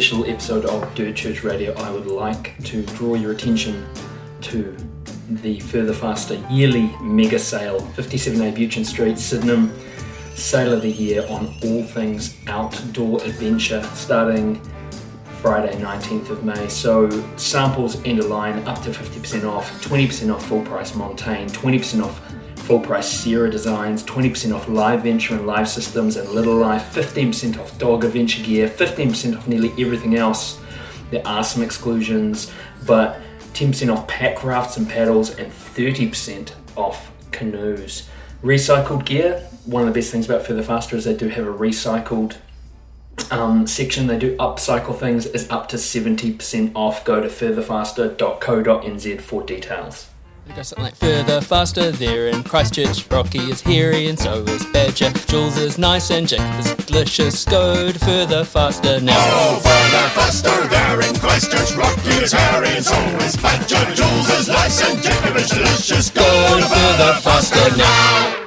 special episode of Dirt Church Radio, I would like to draw your attention to the Further Faster yearly mega sale, 57A Buchan Street, Sydenham. Sale of the year on all things outdoor adventure, starting Friday, 19th of May. So samples end of line up to 50% off, 20% off full price Montane, 20% off full price Sierra Designs, 20% off Lifeventure and Lifesystems and LittleLife, 15% off Dog Adventure gear, 15% off nearly everything else. There are some exclusions, but 10% off pack rafts and paddles and 30% off canoes. Recycled gear, one of the best things about Further Faster is they do have a recycled um, section. They do upcycle things, is up to 70% off. Go to furtherfaster.co.nz for details. We go something like further, faster, there in Christchurch. Rocky is hairy and so is Badger. Jules is nice and Jacob is delicious. Go to further, faster now. Oh, further, faster, there in Christchurch. Rocky is hairy and so is Badger. Jules is nice and Jacob is delicious. Go to further, faster now.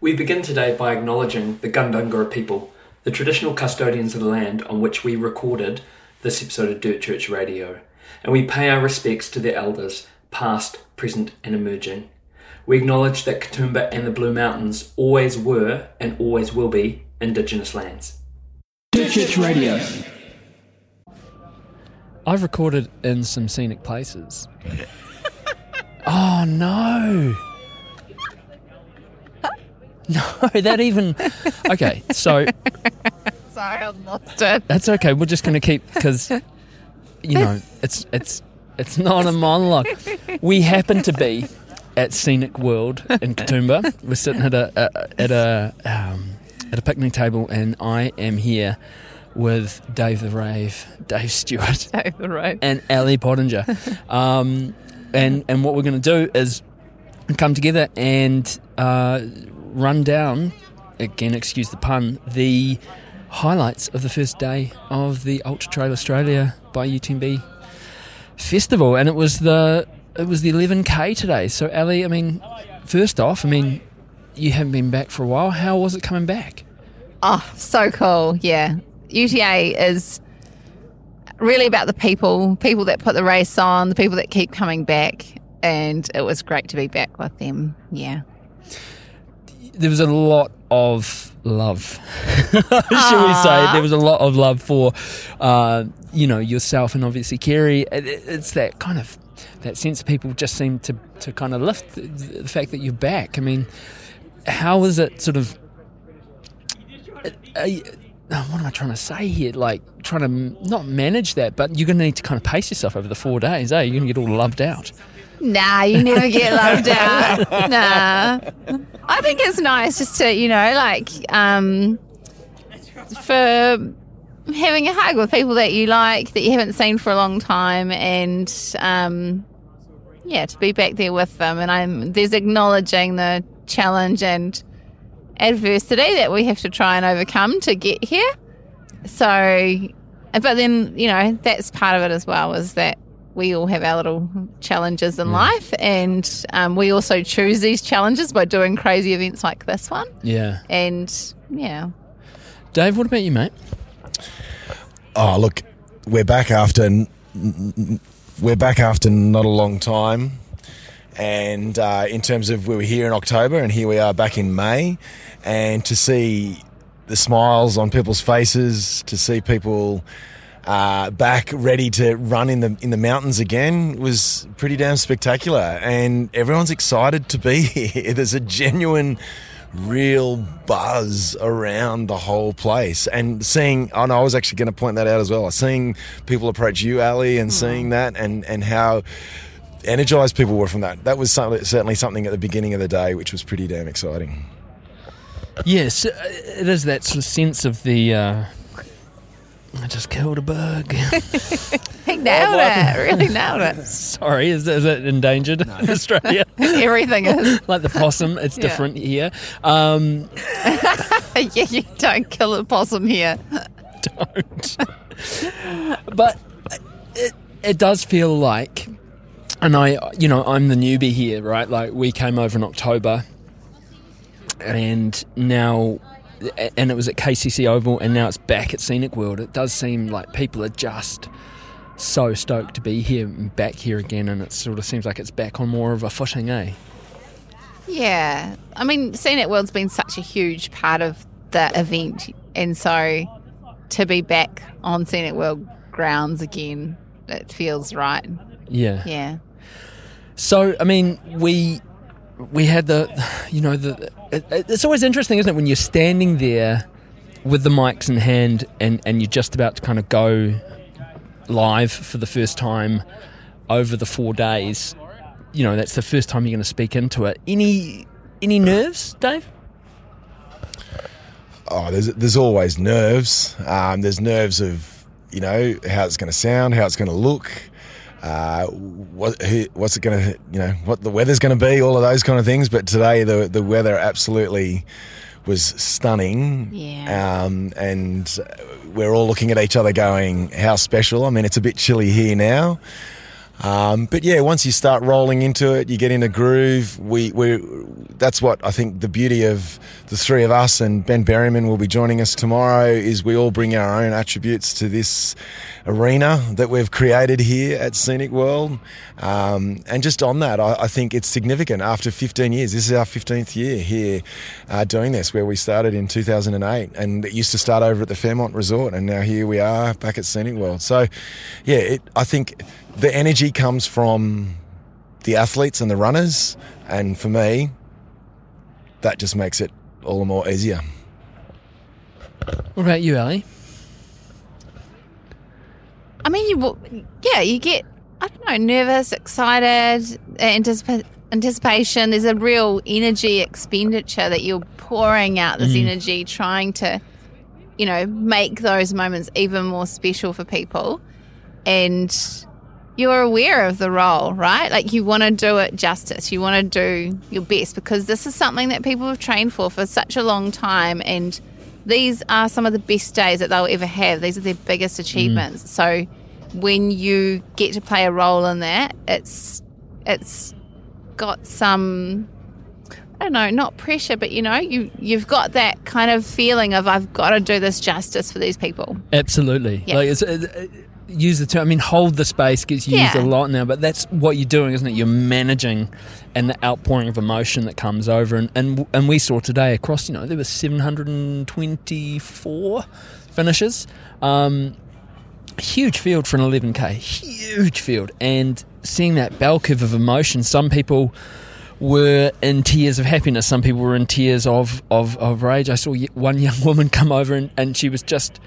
We begin today by acknowledging the Gundungurra people, the traditional custodians of the land on which we recorded this episode of Dirt Church Radio, and we pay our respects to their elders, past, present, and emerging. We acknowledge that Katoomba and the Blue Mountains always were and always will be Indigenous lands. Church Radio. I've recorded in some scenic places. oh no. No, that even. Okay, so Sorry, I lost it. that's okay. We're just going to keep because you know it's it's it's not a monologue. We happen to be at Scenic World in Katoomba. We're sitting at a, a at a um, at a picnic table, and I am here with Dave the Rave, Dave Stewart, Dave the Rave, and Ali Pottinger. Um, and and what we're going to do is come together and uh, run down again. Excuse the pun. The highlights of the first day of the Ultra Trail Australia by UTMB festival, and it was the it was the 11k today. So Ali, I mean, first off, I mean, you haven't been back for a while. How was it coming back? Oh, so cool. Yeah. UTA is really about the people, people that put the race on, the people that keep coming back. And it was great to be back with them. Yeah. There was a lot of love. Shall we say? There was a lot of love for, uh, you know, yourself and obviously Kerry. It- it- It's that kind of that sense of people just seem to to kind of lift the, the fact that you're back. I mean, how is it sort of? uh, uh, what am I trying to say here? Like trying to not manage that, but you're going to need to kind of pace yourself over the four days. Eh? You're going to get all loved out. Nah, you never get loved out. Nah. I think it's nice just to, you know, like, um, for having a hug with people that you like, that you haven't seen for a long time, and, um, yeah, to be back there with them. And I'm, there's acknowledging the challenge and adversity that we have to try and overcome to get here. So, but then, you know, that's part of it as well, is that we all have our little challenges in life, and um, we also choose these challenges by doing crazy events like this one. Yeah, And yeah, Dave. What about you, mate? Oh, look, we're back after n- n- we're back after not a long time, and uh, in terms of we were here in October, and here we are back in May, and to see the smiles on people's faces, to see people. Uh, back ready to run in the in the mountains again was pretty damn spectacular, and everyone's excited to be here. There's a genuine real buzz around the whole place and seeing no, I was actually going to point that out as well seeing people approach you Ali and seeing that and and how energized people were from that that was some- certainly something at the beginning of the day which was pretty damn exciting Yes, uh, it is that sort of sense of the. Uh, I just killed a bug. he nailed it. Really nailed it. Sorry, is, is it endangered in Australia? Everything is. like the possum, it's Yeah. different here. Um, yeah, you don't kill a possum here. don't. but it, it does feel like, and I, you know, I'm the newbie here, right? Like we came over in October, and now a- and it was at KCC Oval, and now it's back at Scenic World. It does seem like people are just so stoked to be here, and back here again, and it sort of seems like it's back on more of a footing, eh? Yeah. I mean, Scenic World's been such a huge part of the event. And so to be back on Scenic World grounds again, it feels right. Yeah. Yeah. So, I mean, we we had the, you know, the. It, it's always interesting, isn't it, when you're standing there with the mics in hand and and you're just about to kind of go live for the first time over the four days. You know, that's the first time you're going to speak into it. Any any nerves, Dave? Oh, there's there's always nerves. Um, there's nerves of you know how it's going to sound, how it's going to look, uh, what who, what's it going to you know what the weather's going to be, all of those kind of things. But today the the weather absolutely was stunning. Yeah. Um, and we're all looking at each other going, how special. I mean, it's a bit chilly here now. Um, but yeah, once you start rolling into it, you get in a groove. We, we, that's what I think the beauty of the three of us and Ben Berryman will be joining us tomorrow. Is we all bring our own attributes to this arena that we've created here at Scenic World. Um, and just on that, I, I think it's significant. After 15 years, this is our 15th year here uh, doing this, where we started in 2008, and it used to start over at the Fairmont Resort, and now here we are back at Scenic World. So, yeah, it, I think the energy comes from the athletes and the runners, and for me, that just makes it all the more easier. What about you, Ali? I mean, you yeah, you get I don't know, nervous, excited, uh, anticipa- anticipation. There's a real energy expenditure that you're pouring out this mm. energy, trying to, you know, make those moments even more special for people, and you're aware of the role, right? Like you want to do it justice. You want to do your best because this is something that people have trained for for such a long time and these are some of the best days that they'll ever have. These are their biggest achievements. So when you get to play a role in that, it's it's got some I don't know, not pressure, but you know, you you've got that kind of feeling of I've got to do this justice for these people. Absolutely. Yeah. Like it's, uh, uh, use the term. I mean, hold the space gets used Yeah. a lot now, but that's what you're doing, isn't it? You're managing and the outpouring of emotion that comes over, and and and we saw today across. You know, there were 724 finishes. Um, huge field for an 11k, huge field, and seeing that bell curve of emotion. Some people were in tears of happiness. Some people were in tears of of, of rage. I saw one young woman come over and, and she was just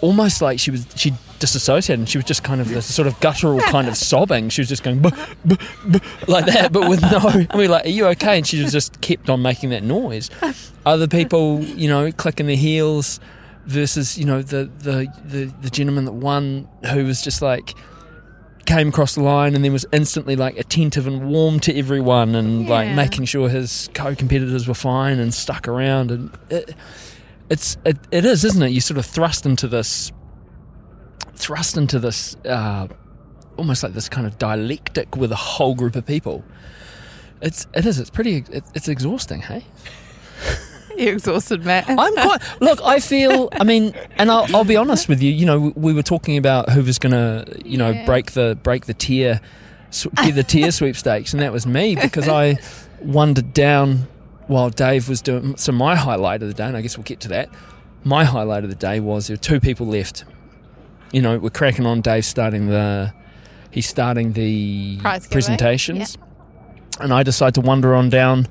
almost like she was she disassociated and she was just kind of this sort of guttural kind of sobbing. She was just going "Buh, buh, buh," like that, but with no. I mean, like, are you okay? And she just kept on making that noise. Other people, you know, clicking their heels versus you know the the the, the gentleman that won who was just like came across the line and then was instantly like attentive and warm to everyone and like making sure his co-competitors were fine and stuck around and it, it's it, it is isn't it you sort of thrust into this thrust into this uh, almost like this kind of dialectic with a whole group of people it's it is it's pretty it, it's exhausting hey You're exhausted, Matt. I'm quite. Look, I feel. I mean, and I'll, I'll be honest with you. You know, we were talking about who was going to, you know, Yeah. break the break the tear, the tear sweepstakes, and that was me because I wandered down while Dave was doing. So my highlight of the day, and I guess we'll get to that. My highlight of the day was there were two people left. You know, we're cracking on. Dave starting the. He's starting the Prize presentations, and I decide to wander on down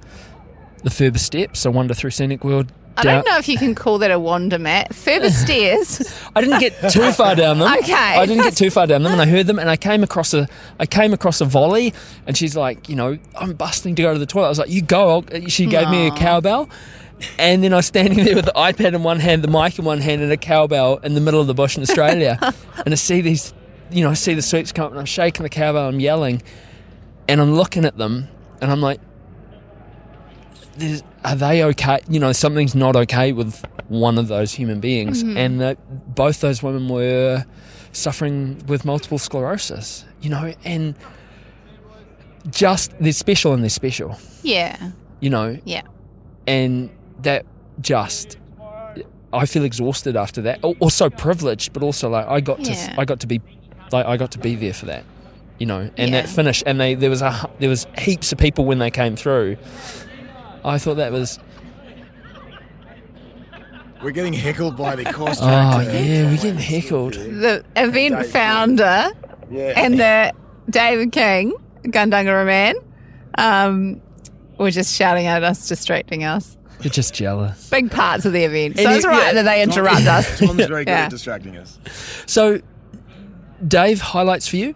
the Furber steps. I wander through Scenic World. I down- don't know if you can call that a wander, Matt. Furber stairs. I didn't get too far down them. Okay. I didn't get too far down them, and I heard them, and I came across a, I came across a volley, and she's like, you know, I'm busting to go to the toilet. I was like, you go. I'll, she gave me a cowbell, and then I was standing there with the iPad in one hand, the mic in one hand, and a cowbell in the middle of the bush in Australia, and I see these, you know, I see the sweeps come up, and I'm shaking the cowbell, I'm yelling, and I'm looking at them, and I'm like. There's, are they okay? You know, something's not okay with one of those human beings, mm-hmm. and that both those women were suffering with multiple sclerosis. You know, and just they're special and they're special. yeah. You know, Yeah. and that just I feel exhausted after that, or, or so privileged, but also like I got Yeah. to I got to be like I got to be there for that, you know, and that Yeah. finish, and they there was a there was heaps of people when they came through. I thought that was We're getting heckled by the course oh yeah, we're getting heckled. The event founder Yeah. and the David King, Gundungara man, um, were just shouting at us, distracting us. You're just jealous. Big parts of the event. So And it's it- right yeah. that they interrupt us. Tom's very good Yeah. at distracting us. So, Dave, highlights for you?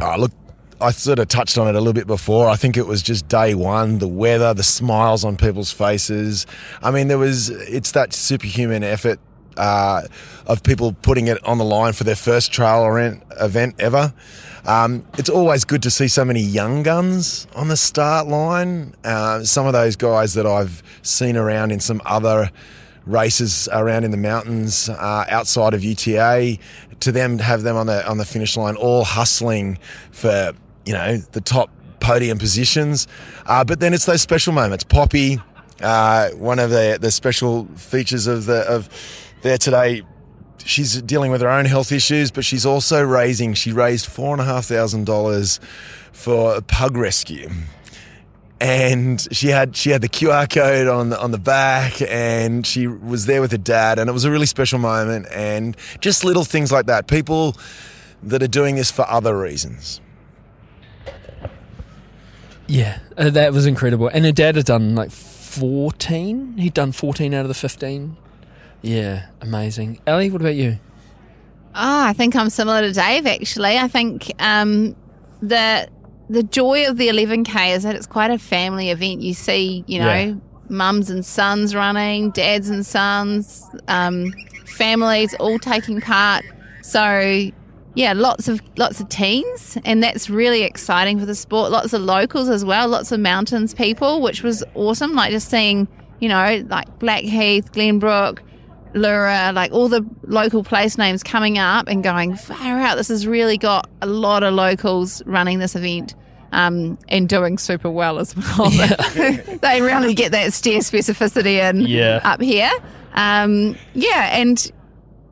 Oh, look, I sort of touched on it a little bit before. I think it was just day one, the weather, the smiles on people's faces. I mean, there was, it's that superhuman effort uh, of people putting it on the line for their first trail event, ever. Um, it's always good to see so many young guns on the start line. Uh, some of those guys that I've seen around in some other races around in the mountains uh, outside of UTA to them to have them on the on the finish line all hustling for you know the top podium positions uh, but then it's those special moments Poppy uh, one of the the special features of the of there today she's dealing with her own health issues but she's also raising she raised four and a half thousand dollars for a pug rescue and she had she had the QR code on the, on the back, and she was there with her dad, and it was a really special moment, and just little things like that. People that are doing this for other reasons. Yeah, uh, that was incredible. And her dad had done like 14. He'd done 14 out of the 15. Yeah, amazing. Ali, what about you? Oh, I think I'm similar to Dave. Actually, I think um, the the joy of the 11k is that it's quite a family event. You see, you know, Yeah. mums and sons running, dads and sons, um, families all taking part. So, yeah, lots of lots of teens, and that's really exciting for the sport. Lots of locals as well, lots of mountains people, which was awesome. Like just seeing, you know, like Blackheath, Glenbrook, Leura, like all the local place names coming up and going far out. This has really got a lot of locals running this event um, and doing super well as well. they really get that steer specificity in Yeah. up here. Um, yeah, and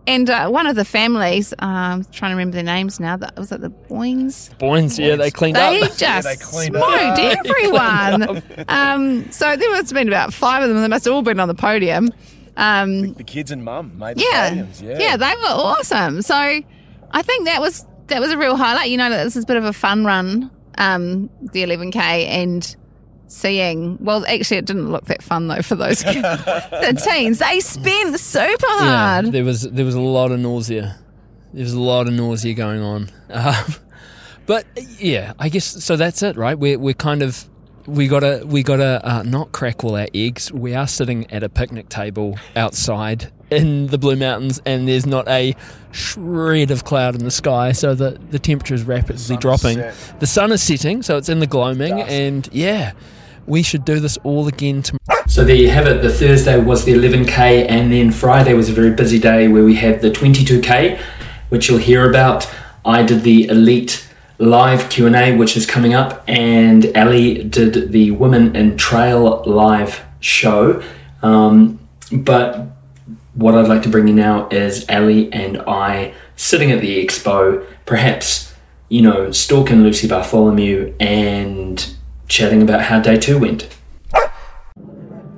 and uh, one of the families, um, trying to remember their names now. That was it the Boynes. Boynes, yeah, they cleaned They up. just they cleaned smoked everyone. um, so there must have been about five of them. They must have all been on the podium. Um, The kids and mum made yeah, yeah, they were awesome. So I think that was that was a real highlight. You know, that this is a bit of a fun run, um, the 11k, and seeing. Well, actually, it didn't look that fun though for those kids. the teens. They spent super Yeah, there was there was a lot of nausea. There was a lot of nausea going on. Um, but yeah, I guess so. That's it, right? We're we're kind of we gotta we gotta uh, not crack all our eggs. We are sitting at a picnic table outside in the Blue Mountains, and there's not a shred of cloud in the sky, so the the temperature is rapidly sun is dropping. set. The sun is setting, so it's in the gloaming, Dusk. and yeah, we should do this all again tomorrow. So there you have it. The Thursday was the 11k, and then Friday was a very busy day where we had the 22k, which you'll hear about. I did the elite live Q&A, which is coming up, and Ali did the Women in Trail live show. Um, but what I'd like to bring you now is Ali and I sitting at the expo, perhaps, you know, stalking Lucy Bartholomew and chatting about how day two went.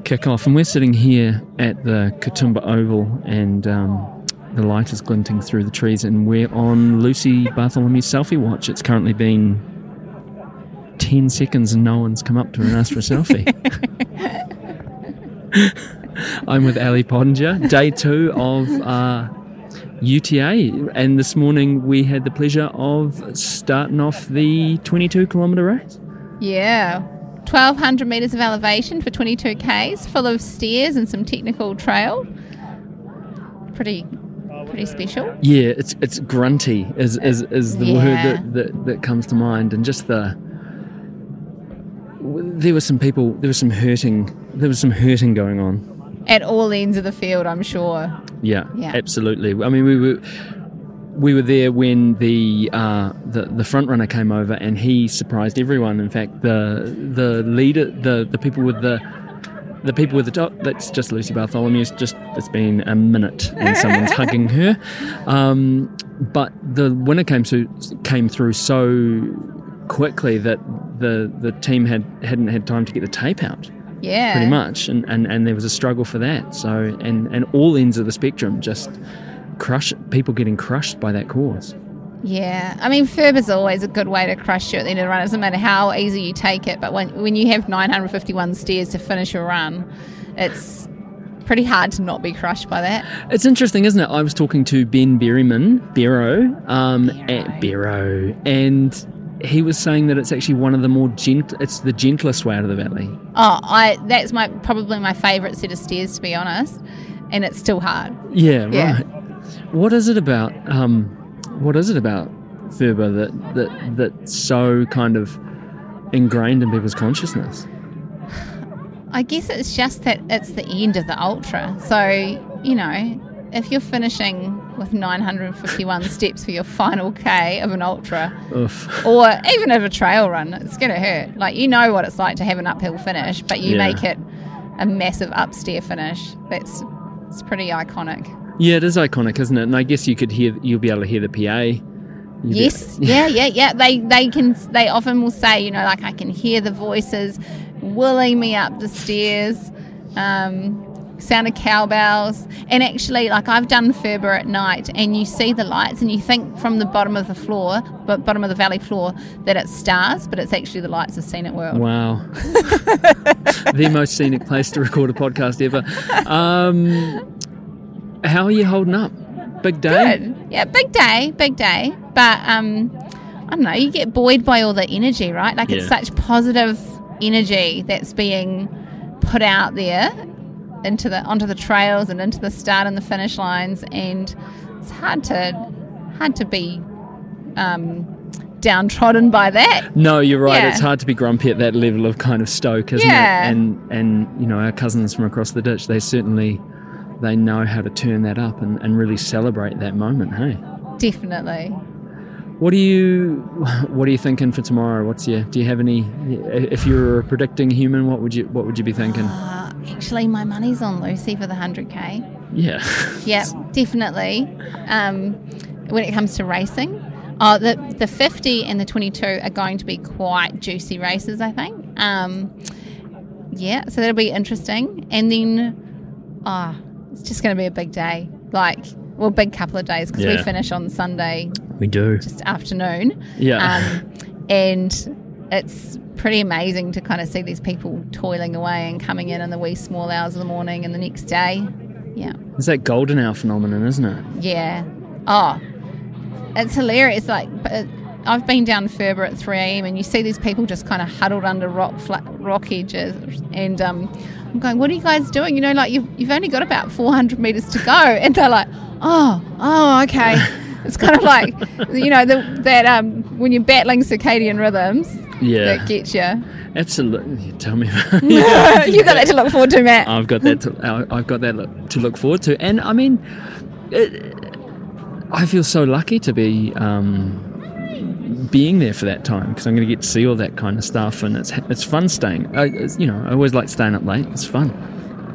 kick off, and we're sitting here at the Katoomba Oval, and um, the light is glinting through the trees, and we're on Lucy Bartholomew's selfie watch. It's currently been 10 seconds, and no one's come up to her and asked for a selfie. I'm with Ali Pottinger, day two of uh, UTA, and this morning we had the pleasure of starting off the 22 kilometre race. Yeah. 1200 meters of elevation for 22 Ks, full of stairs and some technical trail. Pretty pretty special. Yeah, it's it's grunty is is, is the Yeah. word that, that that comes to mind, and just the there were some people, there was some hurting, there was some hurting going on. At all ends of the field, I'm sure. Yeah, Yeah. absolutely. I mean, we were we were there when the uh, the the front runner came over, and he surprised everyone. In fact, the the leader, the the people with the the people with the dog. That's just Lucy Bartholomew's. Just it's been a minute and someone's hugging her. Um, but the winner came to came through so quickly that the the team had hadn't had time to get the tape out Yeah. pretty much, and, and, and there was a struggle for that. So and and all ends of the spectrum just crush people getting crushed by that cause. Yeah, I mean, Ferb is always a good way to crush you at the end of the run. It doesn't matter how easy you take it, but when when you have 951 stairs to finish your run, it's pretty hard to not be crushed by that. It's interesting, isn't it? I was talking to Ben Berryman, Barrow, um, at Barrow, and he was saying that it's actually one of the more gent. It's the gentlest way out of the valley. Oh, I that's my probably my favourite set of stairs to be honest, and it's still hard. Yeah, Yeah. right. What is it about? Um, what is it about Furber that that that's so kind of ingrained in people's consciousness? I guess it's just that it's the end of the ultra. So, you know, if you're finishing with 951 steps for your final K of an ultra, Oof. or even of a trail run, it's going to hurt. Like, you know what it's like to have an uphill finish, but you Yeah. make it a massive upstair finish. That's it's pretty iconic. Yeah, it is iconic, isn't it? And I guess you could hear, you'll be able to hear the PA. Be- Yes, yeah, yeah, yeah. They they can they often will say, you know, like I can hear the voices willing me up the stairs. Um, sound of cowbells, and actually, like I've done Furber at night, and you see the lights, and you think from the bottom of the floor, but bottom of the valley floor, that it's stars, but it's actually the lights of Scenic World. Wow. the most scenic place to record a podcast ever. Um, how are you holding up? Big day? Good. Yeah, big day, big day. But um, I don't know. You get buoyed by all the energy, right? Like it's Yeah. such positive energy that's being put out there into the onto the trails and into the start and the finish lines, and it's hard to hard to be um, downtrodden by that. No, you're right. Yeah. It's hard to be grumpy at that level of kind of stoke, isn't Yeah. it? And and you know, our cousins from across the ditch, they certainly they know how to turn that up and, and really celebrate that moment, hey? Definitely. What do you what are you thinking for tomorrow? What's your do you have any if you were a predicting human, what would you what would you be thinking? Uh, actually, my money's on Lucy for the hundred k. Yeah. Yeah, definitely. Um, when it comes to racing, oh, the the fifty and the twenty two are going to be quite juicy races, I think. Um, yeah, so that'll be interesting. And then, ah, it's just going to be a big day. Like, well, big couple of days because we finish on Sunday We do. just afternoon. Yeah. Um, and it's pretty amazing to kind of see these people toiling away and coming in in the wee small hours of the morning and the next day. Yeah. It's that golden hour phenomenon, isn't it? Yeah. Oh, it's hilarious. Like, but I've been down Furber at 3 a.m. and you see these people just kind of huddled under rock flat, rock edges. And um, I'm going, what are you guys doing? You know, like you've, you've only got about 400 meters to go. And they're like, oh, oh, okay. It's kind of like, you know, the, that um, when you're battling circadian rhythms, Yeah. that gets you. Absolutely. Tell me about you got that to look forward to, Matt. I've got that. To, I've got that look, to look forward to, and I mean, it, I feel so lucky to be um, being there for that time because I'm going to get to see all that kind of stuff, and it's it's fun staying. I, it's, you know, I always like staying up late. It's fun.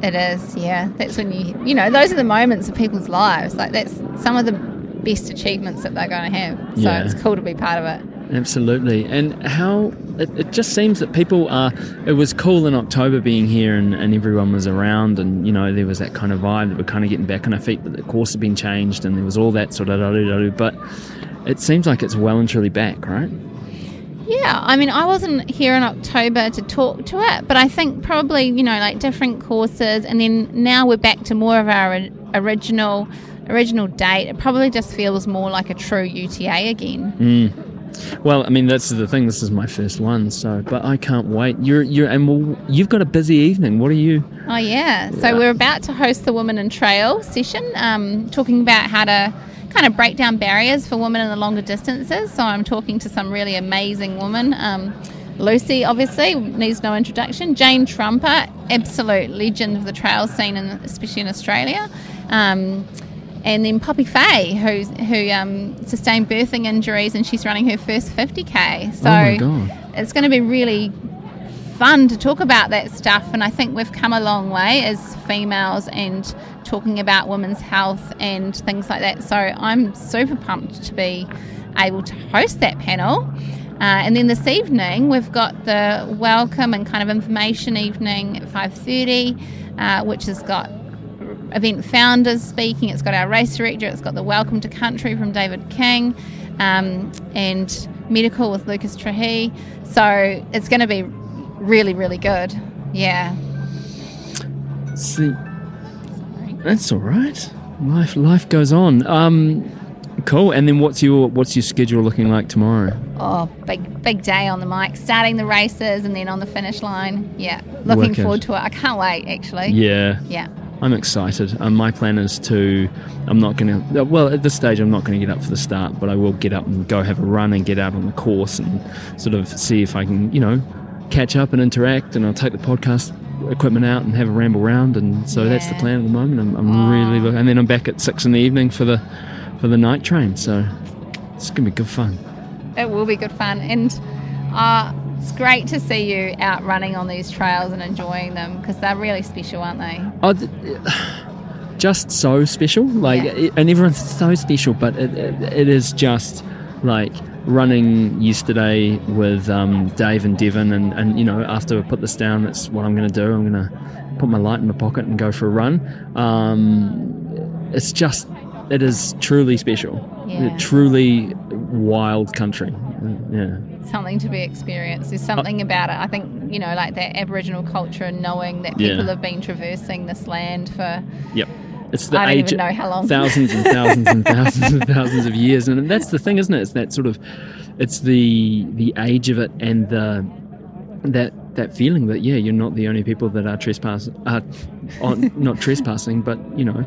It is, yeah. That's when you, you know, those are the moments of people's lives. Like that's some of the best achievements that they're going to have. So Yeah. it's cool to be part of it. Absolutely. And how it, it just seems that people are. It was cool in October being here and, and everyone was around, and you know, there was that kind of vibe that we're kind of getting back on our feet, but the course had been changed and there was all that sort of. But it seems like it's well and truly back, right? Yeah, I mean, I wasn't here in October to talk to it, but I think probably, you know, like different courses, and then now we're back to more of our original original date. It probably just feels more like a true UTA again. Hmm. Well, I mean, that's the thing. This is my first one, so but I can't wait. You're you're and well, you've got a busy evening. What are you? Oh yeah. So we're about to host the Women in Trail session, um, talking about how to kind of break down barriers for women in the longer distances. So I'm talking to some really amazing women. Um, Lucy, obviously, needs no introduction. Jane Trumper, absolute legend of the trail scene, in, especially in Australia. Um, and then Poppy Fay, who's, who um, sustained birthing injuries and she's running her first 50k. So Oh my God. it's going to be really fun to talk about that stuff. And I think we've come a long way as females and talking about women's health and things like that. So I'm super pumped to be able to host that panel. Uh, and then this evening we've got the welcome and kind of information evening at 5.30 uh, which has got event founders speaking it's got our race director it's got the welcome to country from david king um, and medical with lucas trahi so it's going to be really really good yeah See, that's all right. Life life goes on. Um, cool. And then what's your what's your schedule looking like tomorrow? Oh, big big day on the mic, starting the races and then on the finish line. Yeah, looking forward to it. I can't wait, actually. Yeah, Yeah. I'm excited. Um, my plan is to. I'm not going to. Well, at this stage, I'm not going to get up for the start, but I will get up and go have a run and get out on the course and sort of see if I can, you know, catch up and interact. And I'll take the podcast equipment out and have a ramble round. And so that's the plan at the moment. I'm, I'm really looking. And then I'm back at six in the evening for the for the night train. So it's going to be good fun. It will be good fun. And uh, it's great to see you out running on these trails and enjoying them because they're really special, aren't they? Oh, th- just so special. Like, Yeah. it- and everyone's so special, but it, it, it is just like running yesterday with um, Dave and Devon, and, and you know, after I put this down, that's what I'm going to do. I'm going to put my light in my pocket and go for a run. Um, it's just, it is truly special. Yeah. Truly wild country. Yeah. Something to be experienced. There's something about it. I think, you know, like that Aboriginal culture and knowing that Yeah. people have been traversing this land for Yep. It's the I don't age even know how long. thousands and thousands and thousands and thousands of years, and that's the thing, isn't it? It's that sort of, it's the the age of it and the that that feeling that yeah, you're not the only people that are trespass are on, not trespassing, but you know,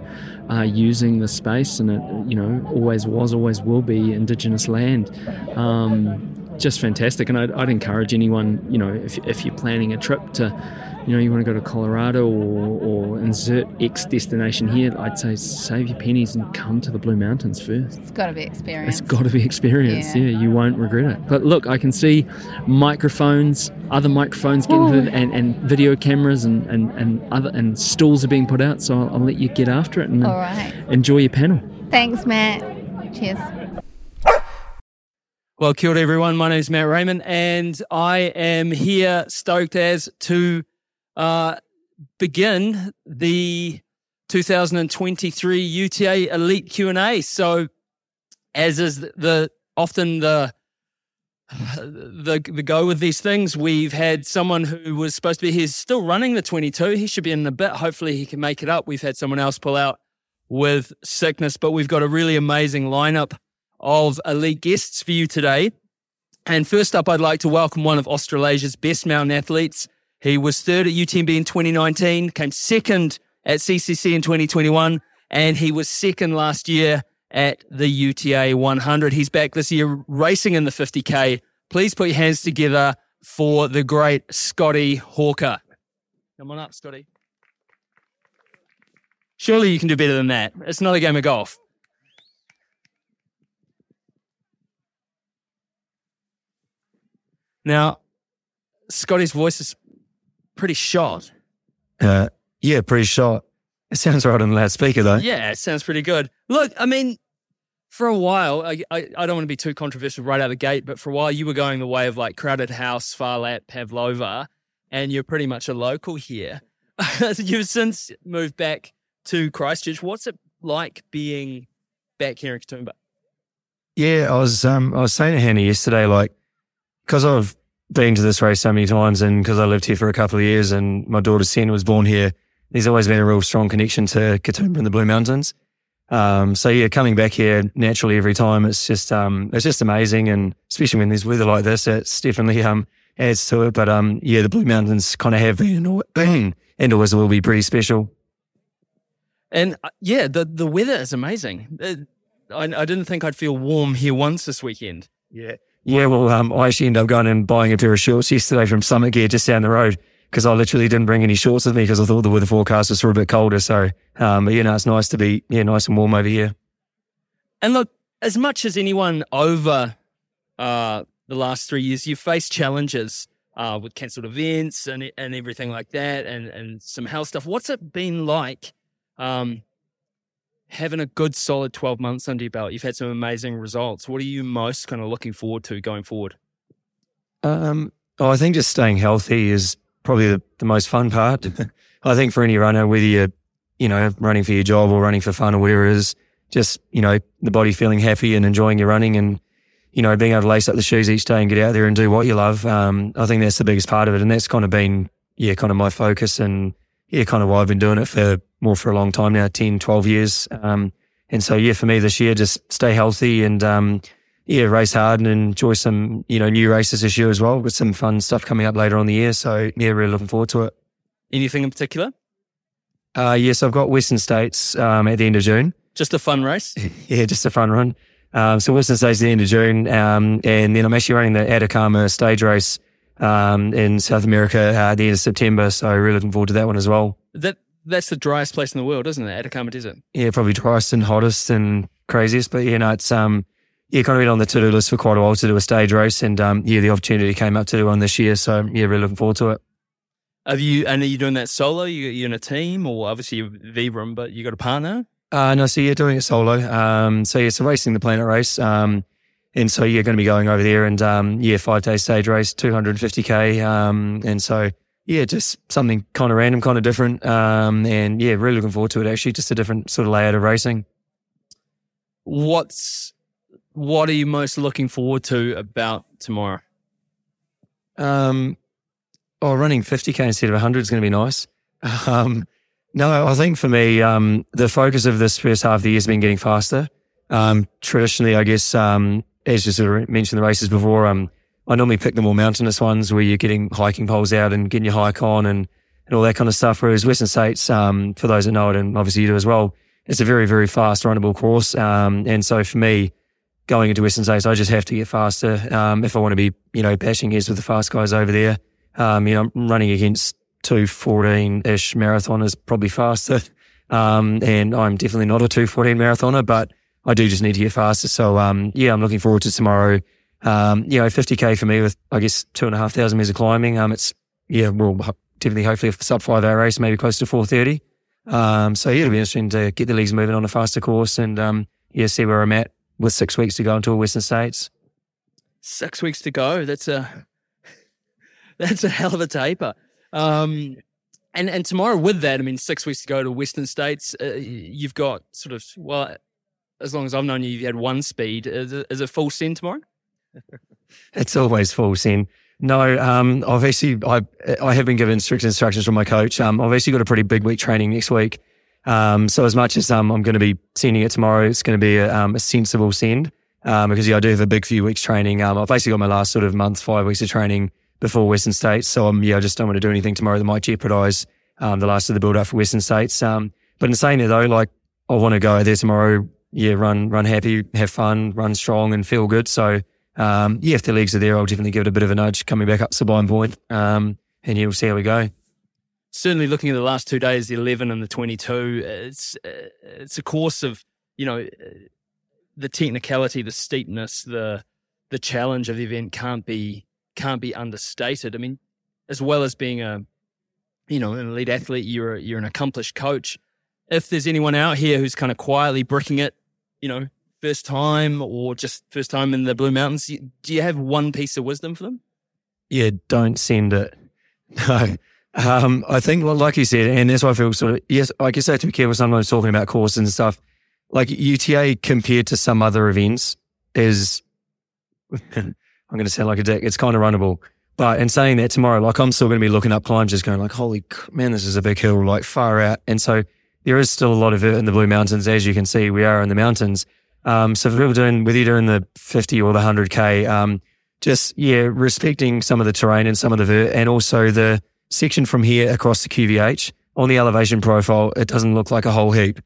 are using the space, and it you know always was, always will be Indigenous land. Um, just fantastic, and I'd, I'd encourage anyone, you know, if, if you're planning a trip to, you know, you want to go to Colorado or, or insert X destination here, I'd say save your pennies and come to the Blue Mountains first. it's got to be experience. It's got to be experience. Yeah. Yeah. you won't regret it. But look, I can see microphones, other microphones getting Oh. and, and video cameras and, and, and other and stools are being put out. So I'll, I'll let you get after it and All right. enjoy your panel. Thanks, Matt. Cheers. Well, kia ora everyone. My name is Matt Raymond, and I am here stoked as to uh, begin the 2023 UTA Elite Q and A. So, as is the, often the the the go with these things, we've had someone who was supposed to be here still running the 22. He should be in a bit. Hopefully, he can make it up. We've had someone else pull out with sickness, but we've got a really amazing lineup of elite guests for you today. And first up, I'd like to welcome one of Australasia's best mountain athletes. He was third at UTMB in 2019, came second at CCC in 2021, and he was second last year at the UTA 100. He's back this year racing in the 50K. Please put your hands together for the great Scotty Hawker. Come on up, Scotty. Surely you can do better than that. It's not a game of golf. Now, Scotty's voice is pretty shot. Uh, yeah, pretty short. It sounds right on the loudspeaker though. Yeah, it sounds pretty good. Look, I mean, for a while, I, I, I don't want to be too controversial right out of the gate, but for a while you were going the way of like Crowded House, Phar Lap, Pavlova, and you're pretty much a local here. You've since moved back to Christchurch. What's it like being back here in Katoomba? Yeah, I was um I was saying to Hannah yesterday, like, because I've been to this race so many times and because I lived here for a couple of years and my daughter Sienna was born here, there's always been a real strong connection to Katoomba and the Blue Mountains. Um, so yeah, coming back here naturally every time, it's just um it's just amazing and especially when there's weather like this, it's definitely um adds to it. But um yeah, the Blue Mountains kind of have been and always will be pretty special. And uh, yeah, the, the weather is amazing. Uh, I, I didn't think I'd feel warm here once this weekend. Yeah. Yeah, well, um, I actually ended up going and buying a pair of shorts yesterday from Summit Gear just down the road because I literally didn't bring any shorts with me because I thought the weather forecast was a bit colder. So, um, but you know, it's nice to be, yeah, nice and warm over here. And look, as much as anyone over uh, the last three years, you've faced challenges. uh, with cancelled events and and everything like that, and and some health stuff. What's it been like? Um, having a good solid 12 months under your belt you've had some amazing results what are you most kind of looking forward to going forward Um, oh, I think just staying healthy is probably the, the most fun part. I think for any runner, whether you're, you know, running for your job or running for fun or whatever it is, just, you know, the body feeling happy and enjoying your running and, you know, being able to lace up the shoes each day and get out there and do what you love. Um, I think that's the biggest part of it. And that's kind of been, yeah, kind of my focus and, yeah, kind of why I've been doing it for more for a long time now, 10, 12 years. Um, and so, yeah, for me this year, just stay healthy and, um, yeah, race hard and enjoy some, you know, new races this year as well with some fun stuff coming up later on the year. So, yeah, really looking forward to it. anything in particular Uh, yes, I've got Western States um, at the end of June. just a fun race Yeah, just a fun run. Um, so Western States at the end of June, um, and then I'm actually running the Atacama stage race um, in South America uh, at the end of September. So really looking forward to that one as well. that that's the driest place in the world isn't it atacama desert Yeah, probably driest and hottest and craziest, but yeah, no, it's um, yeah, kind of been on the to-do list for quite a while to do a stage race, and um, yeah, the opportunity came up to do one this year. So yeah, really looking forward to it. Have you and are you doing that solo? You you in a team or obviously you're Vibram, but you got a partner? Uh, no, so you're doing it solo. Um, so yeah, so racing the planet race. Um, and so you're going to be going over there and, um, yeah, five day stage race, 250k. Um, and so yeah, just something kind of random, kind of different. Um, and yeah, really looking forward to it actually, just a different sort of layout of racing. What's what are you most looking forward to about tomorrow? Um, oh, running 50k instead of 100 is going to be nice. Um, no, I think for me, um, the focus of this first half of the year has been getting faster. Um, traditionally, I guess, um, as you sort of mentioned the races before, um, I normally pick the more mountainous ones where you're getting hiking poles out and getting your hike on and, and all that kind of stuff. Whereas Western States, um, for those that know it, and obviously you do as well, it's a very, very fast runnable course. Um, and so for me, going into Western States, I just have to get faster. Um, if I want to be, you know, bashing heads with the fast guys over there, um, you know, I'm running against 214 ish marathon is probably faster. Um, and I'm definitely not a 214 marathoner, but I do just need to get faster. So, um, yeah, I'm looking forward to tomorrow. Um, you know, 50k for me with, I guess, two and a half thousand meters of climbing. Um, it's, yeah, well, definitely, hopefully a sub five hour race, maybe close to 430. Um, so yeah, it'll be interesting to get the legs moving on a faster course and, um, yeah, see where I'm at with six weeks to go until Western States. Six weeks to go. That's a that's a hell of a taper. Um, and and tomorrow with that, I mean, six weeks to go to Western States. Uh, you've got sort of well, as long as I've known you, you've had one speed. Is it, is it full send tomorrow? It's always full sin. No, um, I've actually, I, I have been given strict instructions from my coach. Um, I've actually got a pretty big week training next week. Um, so as much as, um, I'm going to be sending it tomorrow, it's going to be a, um, a sensible send. Um, because yeah, I do have a big few weeks training. Um, I've basically got my last sort of month, five weeks of training before Western States. So um, yeah, I just don't want to do anything tomorrow that might jeopardize, um, the last of the build up for Western States. Um, but in saying that though, like I want to go there tomorrow. Yeah, run, run happy, have fun, run strong and feel good. So, um, yeah, if the legs are there, I'll definitely give it a bit of a nudge coming back up Sublime Point. Um, and yeah, we'll see how we go. certainly looking at the last two days, the 11 and the 22, it's uh, it's a course of you know uh, the technicality, the steepness, the the challenge of the event can't be can't be understated. I mean, as well as being a you know an elite athlete, you're a, you're an accomplished coach. If there's anyone out here who's kind of quietly bricking it, you know, first time or just first time in the Blue Mountains, do you have one piece of wisdom for them? yeah, don't send it. No. Um, I think, like you said, and that's why I feel sort of, yes, I guess I have to be careful sometimes talking about courses and stuff. Like UTA compared to some other events is, I'm going to sound like a dick. It's kind of runnable. But in saying that tomorrow, like I'm still going to be looking up climbs, just going like, holy man, this is a big hill, like far out. And so there is still a lot of it in the Blue Mountains. As you can see, we are in the mountains. Um, so for people doing, whether you're doing the 50 or the 100K, um, just, yeah, respecting some of the terrain and some of the vert and also the section from here across the QVH on the elevation profile, it doesn't look like a whole heap.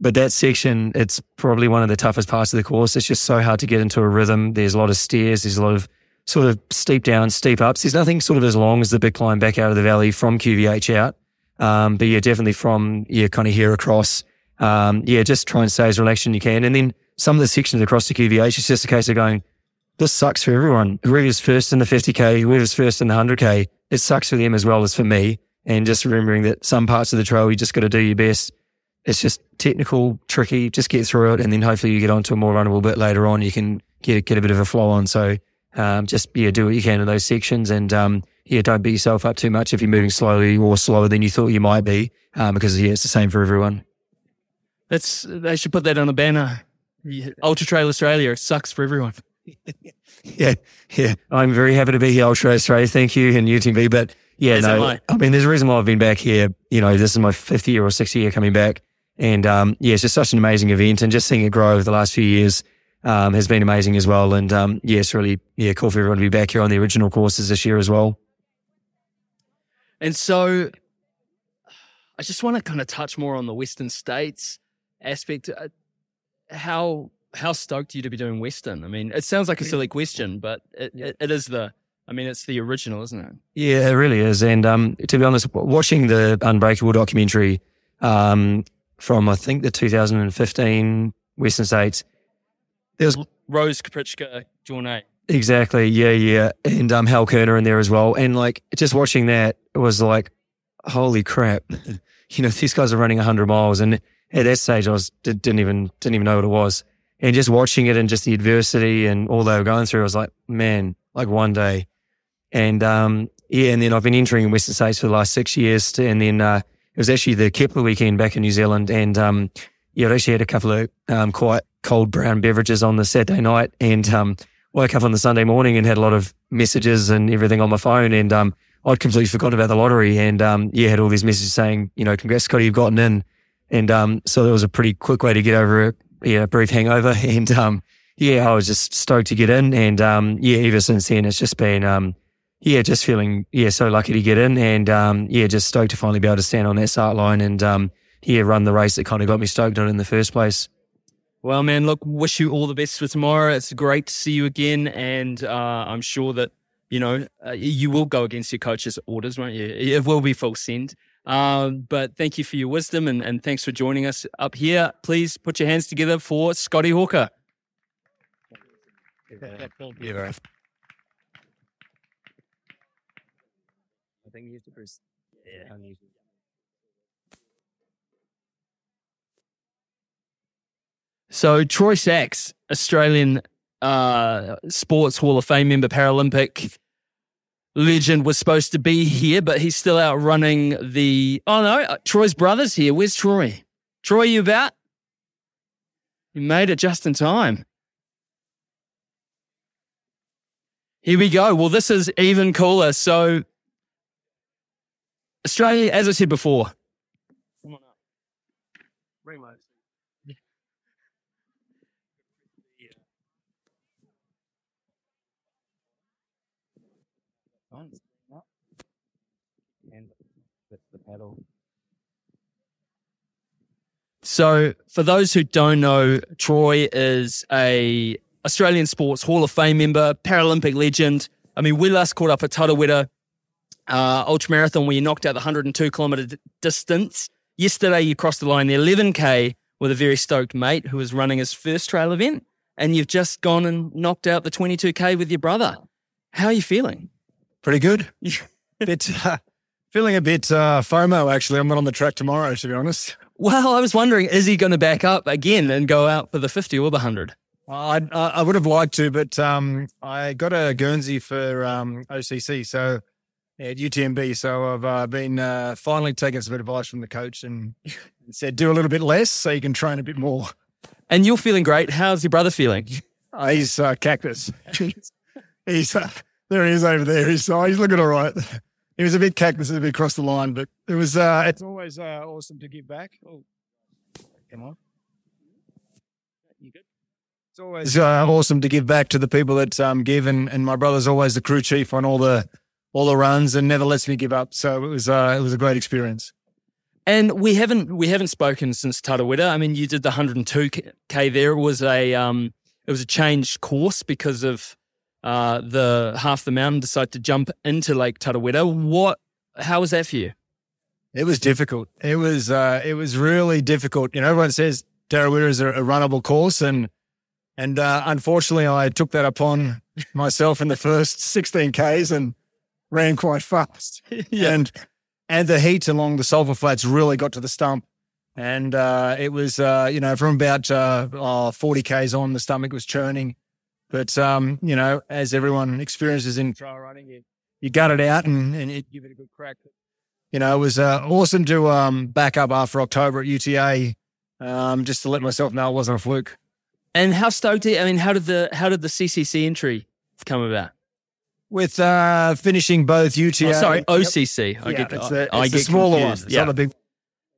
But that section, it's probably one of the toughest parts of the course. It's just so hard to get into a rhythm. There's a lot of stairs. There's a lot of sort of steep downs, steep ups. There's nothing sort of as long as the big climb back out of the valley from QVH out. Um, but yeah, definitely from, yeah, kind of here across. Um, yeah, just try and stay as relaxed as you can. And then some of the sections across the QVH, it's just a case of going, this sucks for everyone. Whoever's first in the 50k, whoever's first in the 100k, it sucks for them as well as for me. And just remembering that some parts of the trail you just got to do your best. It's just technical, tricky. Just get through it, and then hopefully you get onto a more runnable bit later on. You can get get a bit of a flow on. So um, just yeah, do what you can in those sections, and um, yeah, don't beat yourself up too much if you're moving slowly or slower than you thought you might be, um, because yeah, it's the same for everyone. That's they should put that on a banner. Yeah. Ultra Trail Australia it sucks for everyone. Yeah, yeah. I'm very happy to be here, Ultra Australia. Thank you, and UTMB. But yeah, As no, I. I mean, there's a reason why I've been back here. You know, this is my fifth year or sixth year coming back, and um, yeah, it's just such an amazing event, and just seeing it grow over the last few years um, has been amazing as well. And um, yeah, it's really yeah cool for everyone to be back here on the original courses this year as well. And so I just want to kind of touch more on the Western States aspect. How how stoked are you to be doing Western? I mean, it sounds like a silly question, but it, it, it is the. I mean, it's the original, isn't it? Yeah, it really is. And um, to be honest, watching the Unbreakable documentary um, from I think the 2015 Western States, there was Rose Krupicka, Jornet. Exactly. Yeah, yeah. And um Hal Koerner in there as well. And like just watching that it was like, holy crap. you know, these guys are running hundred miles and at that stage I was didn't even didn't even know what it was. And just watching it and just the adversity and all they were going through, I was like, man, like one day. And um yeah, and then I've been entering in Western States for the last six years to, and then uh it was actually the Kepler weekend back in New Zealand and um yeah, I actually had a couple of um quite cold brown beverages on the Saturday night and um woke up on the Sunday morning and had a lot of messages and everything on my phone. And um, I'd completely forgotten about the lottery. And um, yeah, had all these messages saying, you know, congrats, Scotty, you've gotten in. And um, so that was a pretty quick way to get over a, yeah, brief hangover. And um, yeah, I was just stoked to get in. And um, yeah, ever since then, it's just been, um, yeah, just feeling, yeah, so lucky to get in. And um, yeah, just stoked to finally be able to stand on that start line and um, yeah, run the race that kind of got me stoked on it in the first place. Well, man, look, wish you all the best for tomorrow. It's great to see you again, and uh, I'm sure that you know uh, you will go against your coach's orders, won't you? It will be full send. Um, but thank you for your wisdom and, and thanks for joining us up here. Please put your hands together for Scotty Hawker. Yeah, bro. I think you have to. Yeah. So Troy Sachs, Australian uh, Sports Hall of Fame member, Paralympic legend, was supposed to be here, but he's still out running the. Oh no, uh, Troy's brother's here. Where's Troy? Troy, you about? You made it just in time. Here we go. Well, this is even cooler. So, Australia, as I said before, come on up. Bring my So, for those who don't know, Troy is a Australian Sports Hall of Fame member, Paralympic legend. I mean, we last caught up at Tarawera uh, Ultra Marathon where you knocked out the 102 kilometer d- distance. Yesterday, you crossed the line, the 11K, with a very stoked mate who was running his first trail event. And you've just gone and knocked out the 22K with your brother. How are you feeling? Pretty good. bit uh, feeling a bit uh, FOMO actually. I'm not on the track tomorrow, to be honest. Well, I was wondering, is he going to back up again and go out for the 50 or the 100? I I I would have liked to, but um, I got a Guernsey for um, OCC, so at UTMB. So I've uh, been uh, finally taking some advice from the coach and said do a little bit less so you can train a bit more. And you're feeling great. How's your brother feeling? Uh, he's uh, cactus. he's uh, there. He is over there. He's uh, he's looking all right. He was a bit cactus a bit crossed the line, but it was. Uh, it's always uh, awesome to give back. Oh, come on. You good? It's always uh, awesome to give back to the people that um, give, and, and my brother's always the crew chief on all the all the runs and never lets me give up. So it was uh, it was a great experience. And we haven't we haven't spoken since Tarawera. I mean, you did the 102k there. It was a um, it was a changed course because of uh, the half the mountain decided to jump into Lake Tarawera. What? How was that for you? It was difficult. It was uh, it was really difficult. You know, everyone says Tarawera is a, a runnable course, and And uh, unfortunately, I took that upon myself in the first 16 Ks and ran quite fast. And and the heat along the sulfur flats really got to the stump. And uh, it was, uh, you know, from about uh, oh, 40 Ks on, the stomach was churning. But, um, you know, as everyone experiences in trail running, you, you gut it out and, and you give it a good crack. You know, it was uh, awesome to um, back up after October at UTA um, just to let myself know it wasn't a fluke. And how stoked? Are you? I mean, how did the how did the CCC entry come about? With uh, finishing both UTA. Oh, sorry, Yep. OCC. I yeah, get it's the, I the get smaller one. It's Yeah. not a big.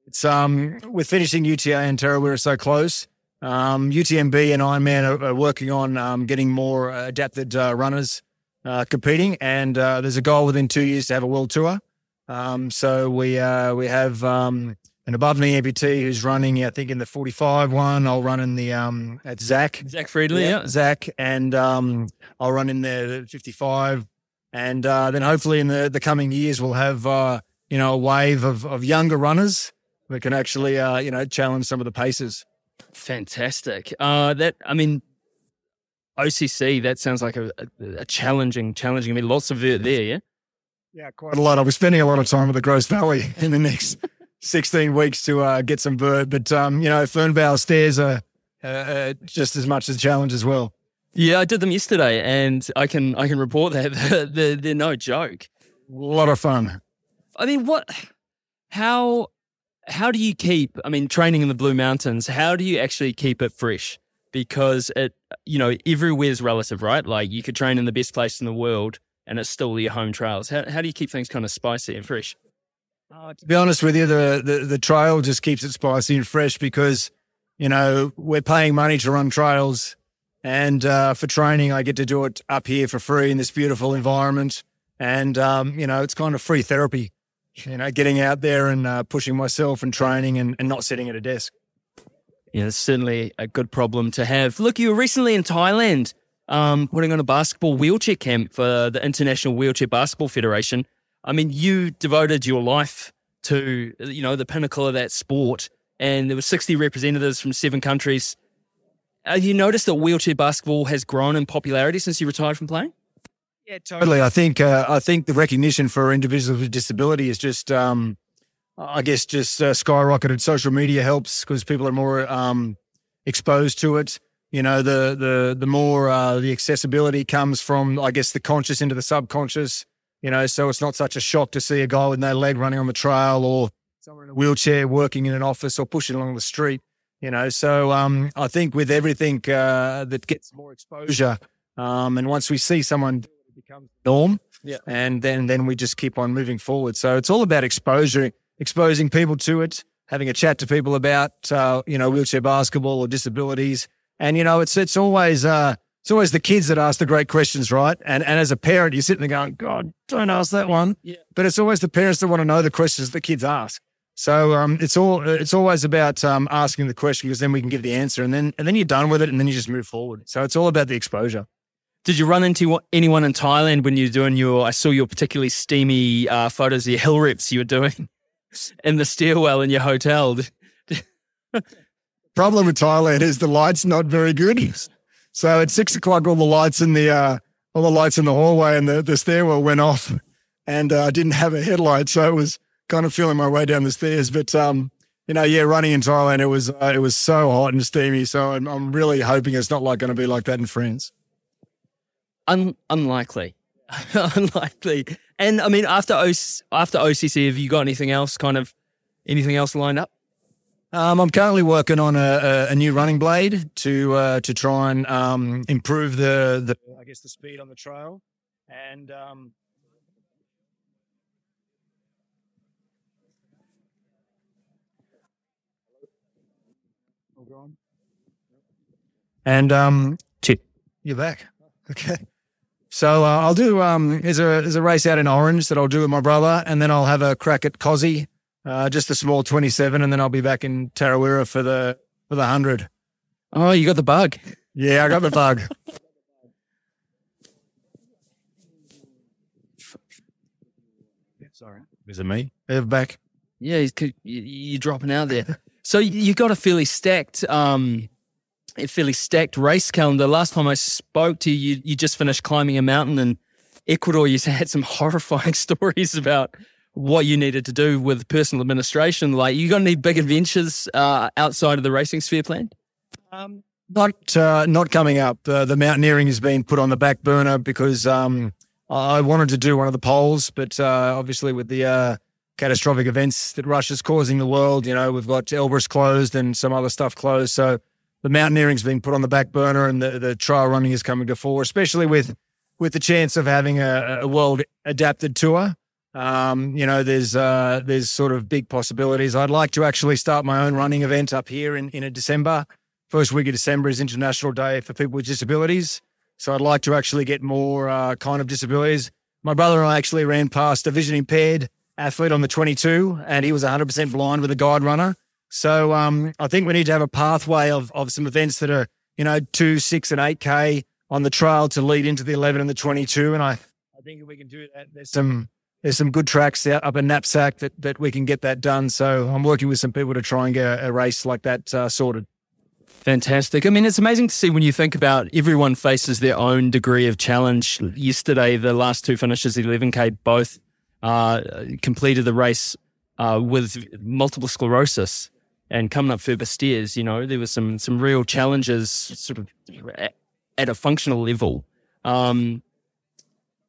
It's um with finishing UTA and Terra, we were so close. Um, UTMB and Ironman are, are working on um, getting more uh, adapted uh, runners uh, competing, and uh, there's a goal within two years to have a world tour. Um, so we uh, we have um, an above knee amputee who's running, I think, in the 45 one. I'll run in the um, at Zach. Zach Friedley. Yeah. Zach, and um, I'll run in the 55. And uh, then hopefully in the, the coming years, we'll have, uh, you know, a wave of, of younger runners that can actually, uh, you know, challenge some of the paces. Fantastic. Uh, that I mean, OCC. That sounds like a, a, a challenging, challenging. I mean, lots of it there. Yeah. Yeah, quite a lot. I'll be spending a lot of time with the Grose Valley in the next 16 weeks to uh, get some bird. But, um, you know, Furber stairs are uh, uh, just as much a challenge as well. Yeah, I did them yesterday, and I can I can report that they're, they're no joke. A lot of fun. I mean, what? How? How do you keep? I mean, training in the Blue Mountains. How do you actually keep it fresh? Because it, you know, everywhere's relative, right? Like you could train in the best place in the world, and it's still your home trails. How how do you keep things kind of spicy and fresh? Uh, to be honest with you, the, the the trail just keeps it spicy and fresh because you know we're paying money to run trails, and uh, for training, I get to do it up here for free in this beautiful environment, and um, you know it's kind of free therapy. You know, getting out there and uh, pushing myself and training and, and not sitting at a desk. Yeah, it's certainly a good problem to have. Look, you were recently in Thailand, um, putting on a basketball wheelchair camp for the International Wheelchair Basketball Federation. I mean, you devoted your life to you know the pinnacle of that sport, and there were sixty representatives from seven countries. Have you noticed that wheelchair basketball has grown in popularity since you retired from playing? Yeah, totally. I think uh, I think the recognition for individuals with disability is just, um, I guess, just uh, skyrocketed. Social media helps because people are more um, exposed to it. You know, the the the more uh, the accessibility comes from, I guess, the conscious into the subconscious. You know, so it's not such a shock to see a guy with no leg running on the trail or someone in a wheelchair working in an office or pushing along the street. You know, so um, I think with everything uh, that gets more exposure, um, and once we see someone becomes norm. Yeah. And then then we just keep on moving forward. So it's all about exposure, exposing people to it, having a chat to people about uh, you know wheelchair basketball or disabilities. And you know it's it's always uh, it's always the kids that ask the great questions, right? And and as a parent, you're sitting there going, God, don't ask that one. Yeah. But it's always the parents that want to know the questions the kids ask. So um, it's all it's always about um, asking the question because then we can give the answer, and then and then you're done with it, and then you just move forward. So it's all about the exposure. Did you run into anyone in Thailand when you were doing your? I saw your particularly steamy uh, photos of your hill reps you were doing in the stairwell in your hotel. problem with Thailand is the lights not very good. So at six o'clock, all the lights in the uh, all the lights in the hallway and the, the stairwell went off, and uh, I didn't have a headlight, so I was kind of feeling my way down the stairs. But um, you know, yeah, running in Thailand, it was uh, it was so hot and steamy. So I'm, I'm really hoping it's not like going to be like that in France. Un- unlikely, unlikely. And I mean, after o- after OCC, have you got anything else? Kind of anything else lined up? Um, I'm currently working on a, a, a new running blade to uh, to try and um, improve the, the I guess the speed on the trail, and um, and um, Chip. you're back. Okay. So uh, I'll do. Um, there's a there's a race out in Orange that I'll do with my brother, and then I'll have a crack at Cozzy, uh, just a small 27, and then I'll be back in Tarawera for the for the hundred. Oh, you got the bug. Yeah, I got the bug. Sorry, is it me? They're back. Yeah, he's, you- you're dropping out there. So you got a fairly stacked um, a fairly stacked race calendar. Last time I spoke to you, you, you just finished climbing a mountain in Ecuador. You had some horrifying stories about what you needed to do with personal administration. Like, you got any big adventures uh, outside of the racing sphere planned? Um, not uh, not coming up. Uh, the mountaineering has been put on the back burner because um, I wanted to do one of the poles, but uh, obviously with the uh, catastrophic events that Russia's causing the world, you know, we've got Elbrus closed and some other stuff closed. So the mountaineering's been put on the back burner, and the, the trail running is coming to fore, especially with with the chance of having a, a world adapted tour. Um, you know, there's uh, there's sort of big possibilities. I'd like to actually start my own running event up here in in December. First week of December is International Day for people with disabilities, so I'd like to actually get more uh, kind of disabilities. My brother and I actually ran past a vision impaired athlete on the 22, and he was 100% blind with a guide runner. So um, I think we need to have a pathway of of some events that are you know two, six, and eight k on the trail to lead into the 11 and the 22. And I I think if we can do that, there's some there's some good tracks out up in knapsack that that we can get that done. So I'm working with some people to try and get a, a race like that uh, sorted. Fantastic. I mean, it's amazing to see when you think about everyone faces their own degree of challenge. Yesterday, the last two finishes, 11K, both uh, completed the race uh, with multiple sclerosis and coming up Furber stairs. You know, there was some some real challenges sort of at, at a functional level. Um,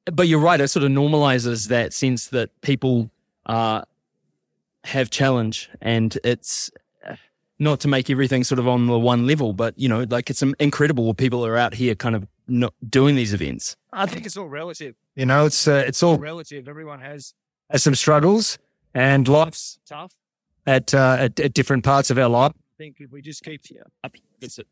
but you're right, it sort of normalizes that sense that people uh, have challenge and it's not to make everything sort of on the one level, but you know, like it's incredible what people are out here kind of not doing these events. I think it's all relative. You know, it's uh, it's all relative. Everyone has has some struggles, and life's tough at, uh, at at different parts of our life. I think if we just keep yeah, up, it's a,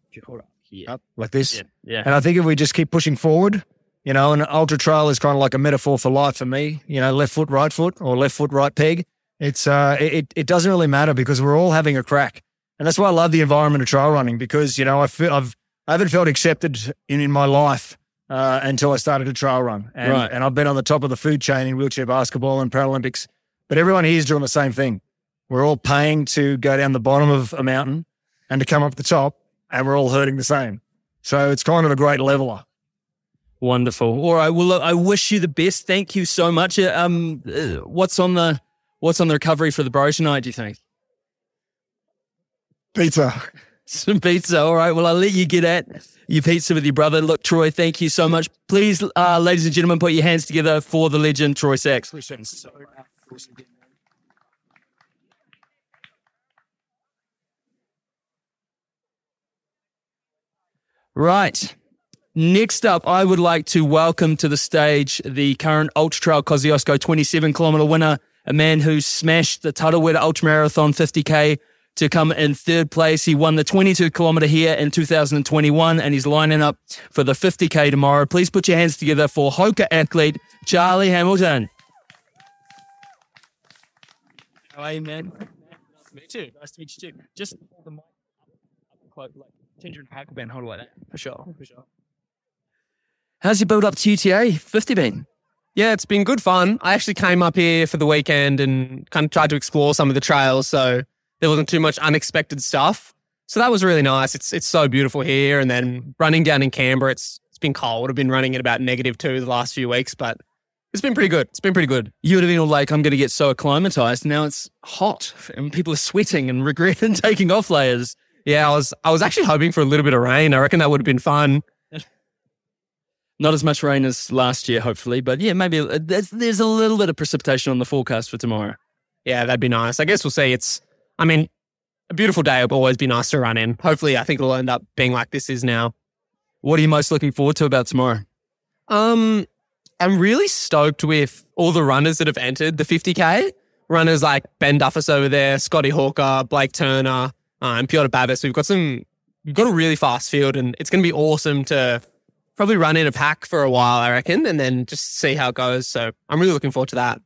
here. up like this, Yeah, yeah. and I think if we just keep pushing forward, you know, an ultra trail is kind of like a metaphor for life for me. You know, left foot, right foot, or left foot, right peg. It's uh, it it doesn't really matter because we're all having a crack, and that's why I love the environment of trail running because you know I feel I've I haven't felt accepted in in my life uh, until I started to trail run, and Right. and I've been on the top of the food chain in wheelchair basketball and Paralympics, but everyone here is doing the same thing. We're all paying to go down the bottom of a mountain and to come up the top, and we're all hurting the same. So it's kind of a great leveler. Wonderful. All right. Well, look, I wish you the best. Thank you so much. Uh, Um, uh, what's on the what's on the recovery for the bro tonight? Do you think Pizza. some pizza? All right. Well, I'll let you get at your pizza with your brother. Look, Troy, thank you so much. Please, uh, ladies and gentlemen, put your hands together for the legend, Troy Sachs. Right. Next up, I would like to welcome to the stage the current Ultra Trail Kosciuszko 27 kilometer winner, a man who smashed the Tarawera Ultra Marathon 50k to come in third place. He won the 22 kilometer here in 2021 and he's lining up for the 50k tomorrow. Please put your hands together for Hoka athlete Charlie Hamilton. How are you, man? Nice to meet you. Nice to meet you too. Just hold the mic up close, like ginger and hack band, hold it that. For sure. For sure. How's your build up to UTA 50 been? Yeah, it's been good fun. I actually came up here for the weekend and kind of tried to explore some of the trails, so there wasn't too much unexpected stuff. So that was really nice. It's it's so beautiful here, and then running down in Canberra, it's it's been cold. I've been running at about negative two the last few weeks, but it's been pretty good. It's been pretty good. You would have been all like, I'm going to get so acclimatized. Now it's hot and people are sweating and regretting taking off layers. Yeah, I was I was actually hoping for a little bit of rain. I reckon that would have been fun. Not as much rain as last year, hopefully, but yeah, maybe uh, there's, there's a little bit of precipitation on the forecast for tomorrow. Yeah, that'd be nice. I guess we'll see. It's I mean, a beautiful day will always be nice to run in. Hopefully, I think it'll end up being like this is now. What are you most looking forward to about tomorrow? Um, I'm really stoked with all the runners that have entered the 50k. Runners like Ben Duffus over there, Scotty Hawker, Blake Turner, uh, and Piotr Babis. We've got some, we've got a really fast field, and it's going to be awesome to probably run in a pack for a while, I reckon, and then just see how it goes. So I'm really looking forward to that.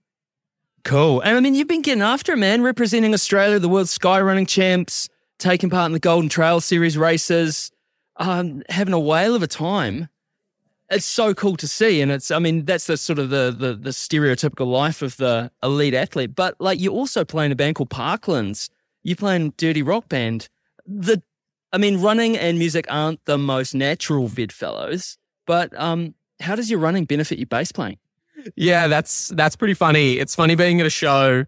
Cool. And I mean, you've been getting after man, representing Australia, the world sky running champs, taking part in the Golden Trail Series races, um, having a whale of a time. It's so cool to see, and it's I mean that's the sort of the, the the stereotypical life of the elite athlete. But like you're also play in a band called Parklands. You play in Dirty Rock Band. The I mean, running and music aren't the most natural bedfellows, but um, how does your running benefit your bass playing? Yeah, that's that's pretty funny. It's funny being at a show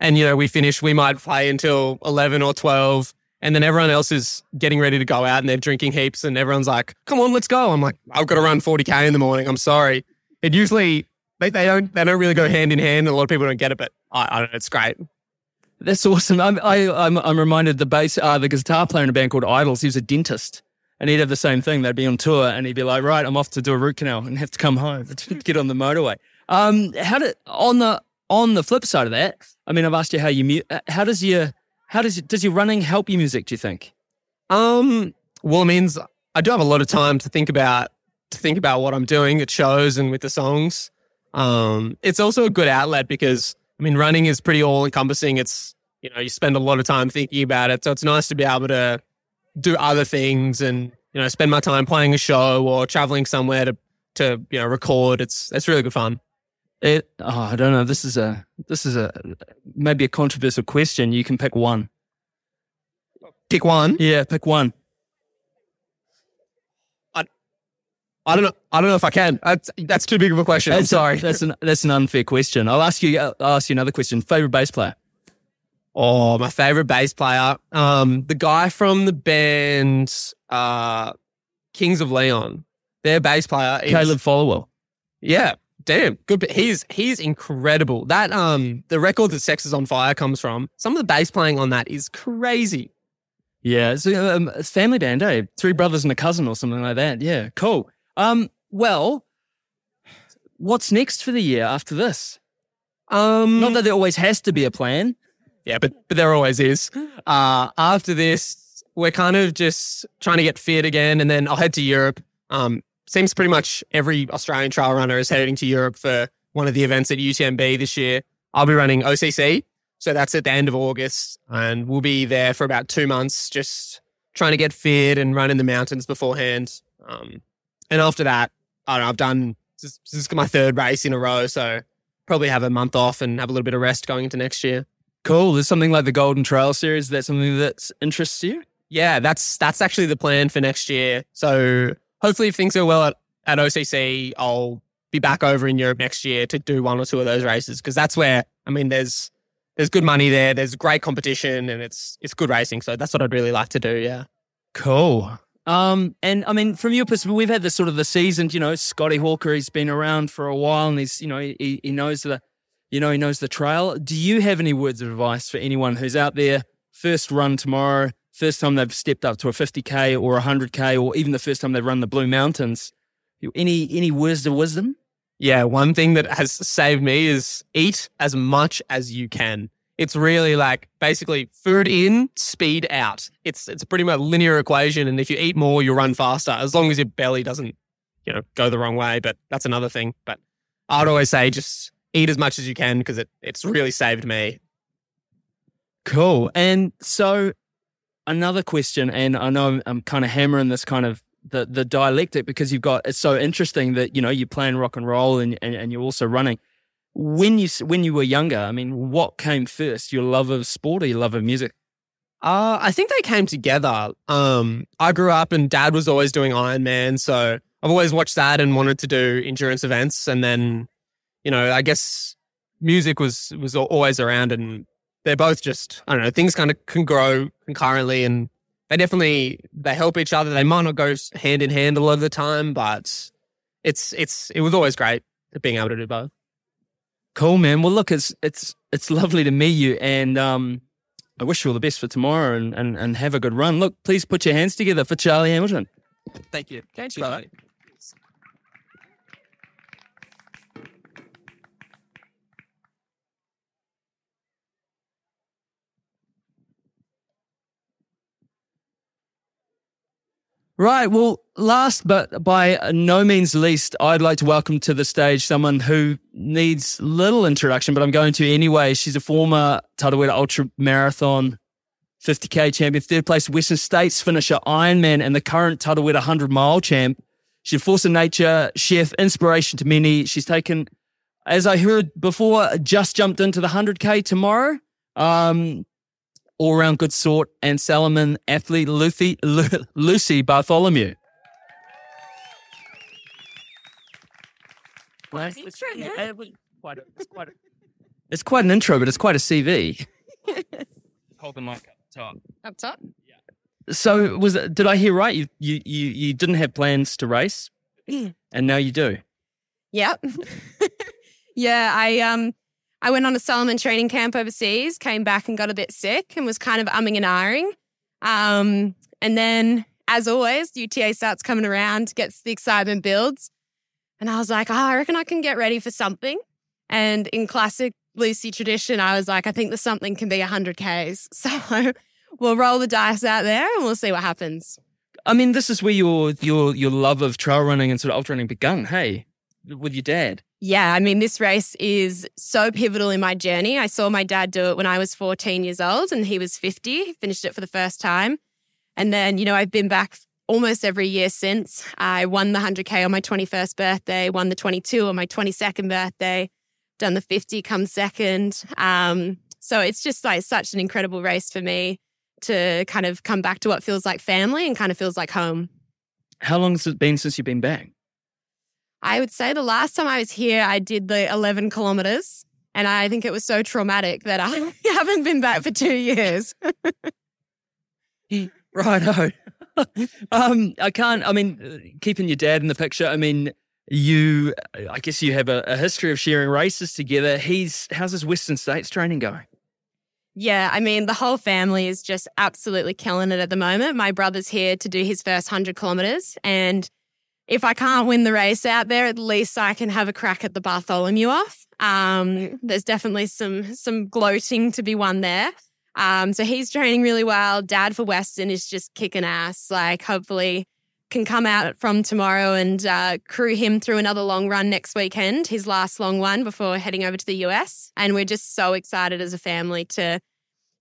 and you know, we finish, we might play until 11 or 12 and then everyone else is getting ready to go out and they're drinking heaps and everyone's like, "Come on, let's go." I'm like, "I've got to run 40k in the morning. I'm sorry." It usually they, they don't they don't really go hand in hand and a lot of people don't get it, but I, I don't know, it's great. That's awesome. I'm, I, I'm, I'm reminded the bass, uh, the guitar player in a band called Idols. He was a dentist, and he'd have the same thing. They'd be on tour, and he'd be like, "Right, I'm off to do a root canal and have to come home to get on the motorway." Um, how did on the on the flip side of that? I mean, I've asked you how you uh, how does your how does does your running help your music? Do you think? Um, well, it means I do have a lot of time to think about to think about what I'm doing at shows and with the songs. Um, it's also a good outlet because I mean, running is pretty all encompassing. It's you know, you spend a lot of time thinking about it, so it's nice to be able to do other things and you know, spend my time playing a show or traveling somewhere to to you know record. It's it's really good fun. It, oh, I don't know. This is a this is a maybe a controversial question. You can pick one. Pick one. Yeah, pick one. I don't know. I don't know if I can. That's, that's too big of a question. I'm That's- sorry. That's an that's an unfair question. I'll ask you. I'll ask you another question. Favorite bass player? Oh, my favorite bass player. Um, the guy from the band uh Kings of Leon. Their bass player is Caleb Followill. Yeah. Damn. Good. He's he's incredible. That um the record that Sex is on Fire comes from, some of the bass playing on that is crazy. Yeah, it's a, um, it's a family band, eh? Three brothers and a cousin or something like that. Yeah, cool. Um, well, what's next for the year after this? Um Not that there always has to be a plan. Yeah, but but there always is. Uh, after this, we're kind of just trying to get fit again, and then I'll head to Europe. Um, seems pretty much every Australian trail runner is heading to Europe for one of the events at UTMB this year. I'll be running OCC, so that's at the end of August, and we'll be there for about two months, just trying to get fit and run in the mountains beforehand. Um, and after that, I don't know, I've done this, this is my third race in a row, so probably have a month off and have a little bit of rest going into next year. Cool. There's something like the Golden Trail Series. That's something that interests you. Yeah, that's that's actually the plan for next year. So hopefully, if things go well at, at OCC, I'll be back over in Europe next year to do one or two of those races because that's where I mean, there's there's good money there, there's great competition, and it's it's good racing. So that's what I'd really like to do. Yeah. Cool. Um, and I mean, from your perspective, we've had the sort of the seasoned, you know, Scotty Hawker, he's been around for a while and he's, you know, he, he knows the, you know, he knows the trail. Do you have any words of advice for anyone who's out there, first run tomorrow, first time they've stepped up to a 50K or a 100K, or even the first time they've run the Blue Mountains? Any, any words of wisdom? Yeah, one thing that has saved me is eat as much as you can. It's really like basically food in, speed out. It's it's pretty much linear equation, and if you eat more, you run faster as long as your belly doesn't, you know, go the wrong way. But that's another thing. But I'd always say just eat as much as you can because it it's really saved me. Cool. And so another question, and I know I'm, I'm kind of hammering this kind of the the dialectic because you've got it's so interesting that you know you're playing rock and roll and and, and you're also running. When you when you were younger, I mean, what came first? Your love of sport or your love of music? Uh, I think they came together. Um, I grew up and dad was always doing Ironman. So I've always watched that and wanted to do endurance events. And then, you know, I guess music was, was always around and they're both just, I don't know, things kind of can grow concurrently and they definitely, they help each other. They might not go hand in hand a lot of the time, but it's, it's, it was always great being able to do both. Cool, man. Well, look, it's it's it's lovely to meet you, and um, I wish you all the best for tomorrow, and and and have a good run. Look, please put your hands together for Charlie Hamilton. Thank you. Thank you, brother. Right. Well, last but by no means least, I'd like to welcome to the stage someone who needs little introduction, but I'm going to anyway. She's a former Tarawera Ultra Marathon 50k champion, third place Western States finisher, Ironman, and the current Tarawera 100 mile champ. She's a force of nature, chef, inspiration to many. She's taken, as I heard before, just jumped into the 100k tomorrow. Um, all round good sort, and Salomon athlete Lucy, Lu- Lucy Bartholomew. Well, it's, it's quite a- it's quite a- it's quite an intro, but it's quite a CV. Hold the mic up top. Up top? Yeah. So was it, did I hear right? You, you you you didn't have plans to race, and now you do. Yep. yeah, I um I went on a Salomon training camp overseas, came back and got a bit sick and was kind of umming and ahhing. Um, and then as always, UTA starts coming around, gets the excitement builds. And I was like, oh, I reckon I can get ready for something. And in classic Lucy tradition, I was like, I think the something can be 100 Ks. So we'll roll the dice out there and we'll see what happens. I mean, this is where your your your love of trail running and sort of ultra running begun. Hey, with your dad. Yeah, I mean, this race is so pivotal in my journey. I saw my dad do it when I was 14 years old and he was 50, He finished it for the first time. And then, you know, I've been back almost every year since. I won the 100K on my 21st birthday, won the 22 on my 22nd birthday, done the 50 come second. Um, so it's just like such an incredible race for me to kind of come back to what feels like family and kind of feels like home. How long has it been since you've been back? I would say the last time I was here, I did the 11 kilometers. And I think it was so traumatic that I haven't been back for two years. Righto. um, I can't. I mean, keeping your dad in the picture. I mean, you. I guess you have a, a history of sharing races together. He's how's his Western States training going? Yeah, I mean, the whole family is just absolutely killing it at the moment. My brother's here to do his first 100 kilometers. And if I can't win the race out there, at least I can have a crack at the Bartholomew off. Um, there's definitely some some gloating to be won there. Um, so he's training really well. Dad for Western is just kicking ass. Like, hopefully, can come out from tomorrow and uh, crew him through another long run next weekend, his last long one before heading over to the US. And we're just so excited as a family to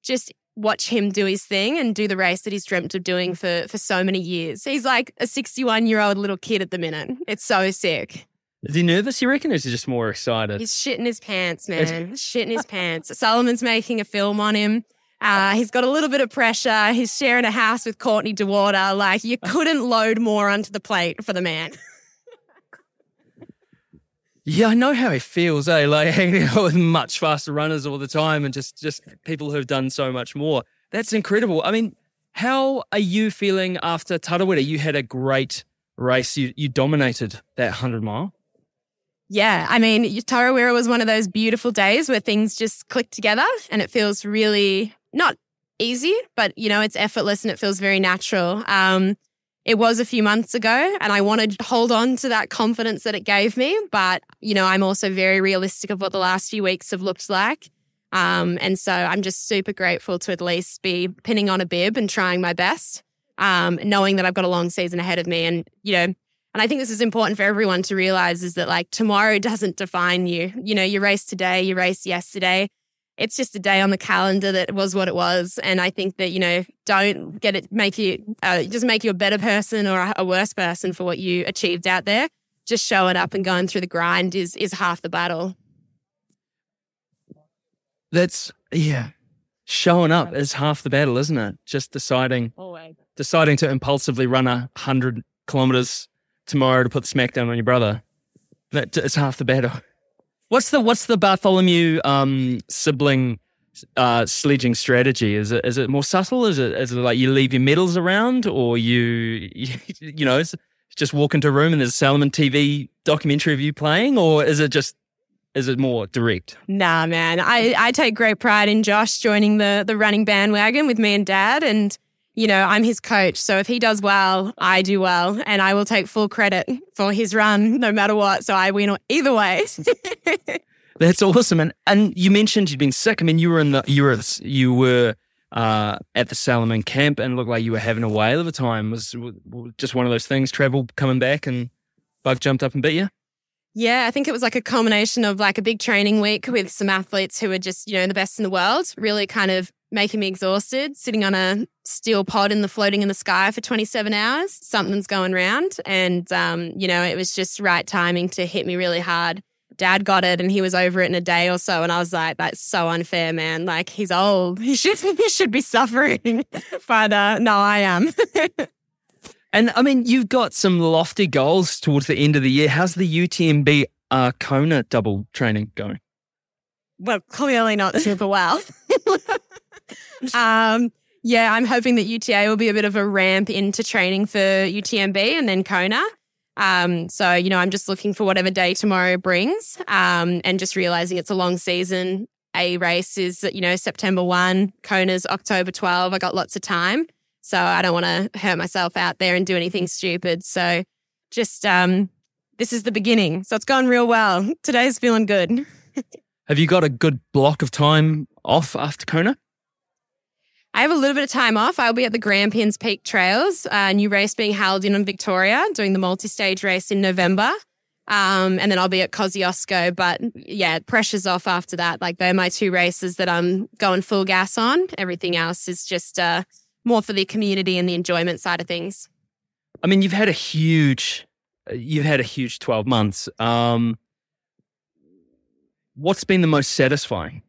just watch him do his thing and do the race that he's dreamt of doing for for so many years. He's like a 61 year old little kid at the minute. It's so sick. Is he nervous? You reckon, or is he just more excited? He's shitting his pants, man. shitting his pants. Salomon's making a film on him. Uh, he's got a little bit of pressure. He's sharing a house with Courtney Dauwalter. Like you couldn't load more onto the plate for the man. Yeah, I know how he feels, eh? Like hanging out with much faster runners all the time and just just people who've done so much more. That's incredible. I mean, how are you feeling after Tarawera? You had a great race. You you dominated that hundred mile. Yeah, I mean, Tarawera was one of those beautiful days where things just click together and it feels really not easy, but you know, it's effortless and it feels very natural. Um, it was a few months ago and I wanted to hold on to that confidence that it gave me, but you know, I'm also very realistic of what the last few weeks have looked like. Um, and so I'm just super grateful to at least be pinning on a bib and trying my best, um, knowing that I've got a long season ahead of me. And, you know, and I think this is important for everyone to realize is that like tomorrow doesn't define you. You know, you race today, you race yesterday. It's just a day on the calendar that was what it was. And I think that, you know, don't get it, make you, uh, just make you a better person or a, a worse person for what you achieved out there. Just showing up and going through the grind is, is half the battle. That's yeah. Showing up is half the battle, isn't it? Just deciding Always. deciding to impulsively run a hundred kilometers tomorrow to put the smackdown on your brother. That is half the battle. What's the what's the Bartholomew um, sibling uh, sledging strategy? Is it is it more subtle? Is it is it like you leave your medals around, or you you, you know just walk into a room and there's a Salomon TV documentary of you playing, or is it just is it more direct? Nah, man. I, I take great pride in Josh joining the the running bandwagon with me and dad. And, you know, I'm his coach. So if he does well, I do well. And I will take full credit for his run no matter what. So I win either way. That's awesome. And and you mentioned you'd been sick. I mean, you were in the you were you were uh, at the Salomon camp and looked like you were having a whale of a time. Was was just one of those things. Travel coming back and bug jumped up and bit you. Yeah, I think it was like a combination of like a big training week with some athletes who were just, you know, the best in the world, really kind of making me exhausted, sitting on a steel pod in the floating in the sky for 27 hours. Something's going round. And, um, you know, it was just right timing to hit me really hard dad got it and he was over it in a day or so. And I was like, that's so unfair, man. Like he's old. He should he should be suffering. but uh, no, I am. And I mean, you've got some lofty goals towards the end of the year. How's the UTMB uh, Kona double training going? well, clearly not super well. um, yeah, I'm hoping that UTA will be a bit of a ramp into training for UTMB and then Kona. Um, so, you know, I'm just looking for whatever day tomorrow brings um, and just realizing it's a long season. A race is, you know, September 1, Kona's October 12. I got lots of time. So I don't want to hurt myself out there and do anything stupid. So just, um, this is the beginning. So it's gone real well. Today's feeling good. Have you got a good block of time off after Kona? I have a little bit of time off. I'll be at the Grampians Peak Trails, a new race being held in Victoria, doing the multi-stage race in November. Um, and then I'll be at Kosciuszko. But yeah, pressure's off after that. Like they're my two races that I'm going full gas on. Everything else is just uh, more for the community and the enjoyment side of things. I mean, you've had a huge, you've had a huge twelve months. Um, what's been the most satisfying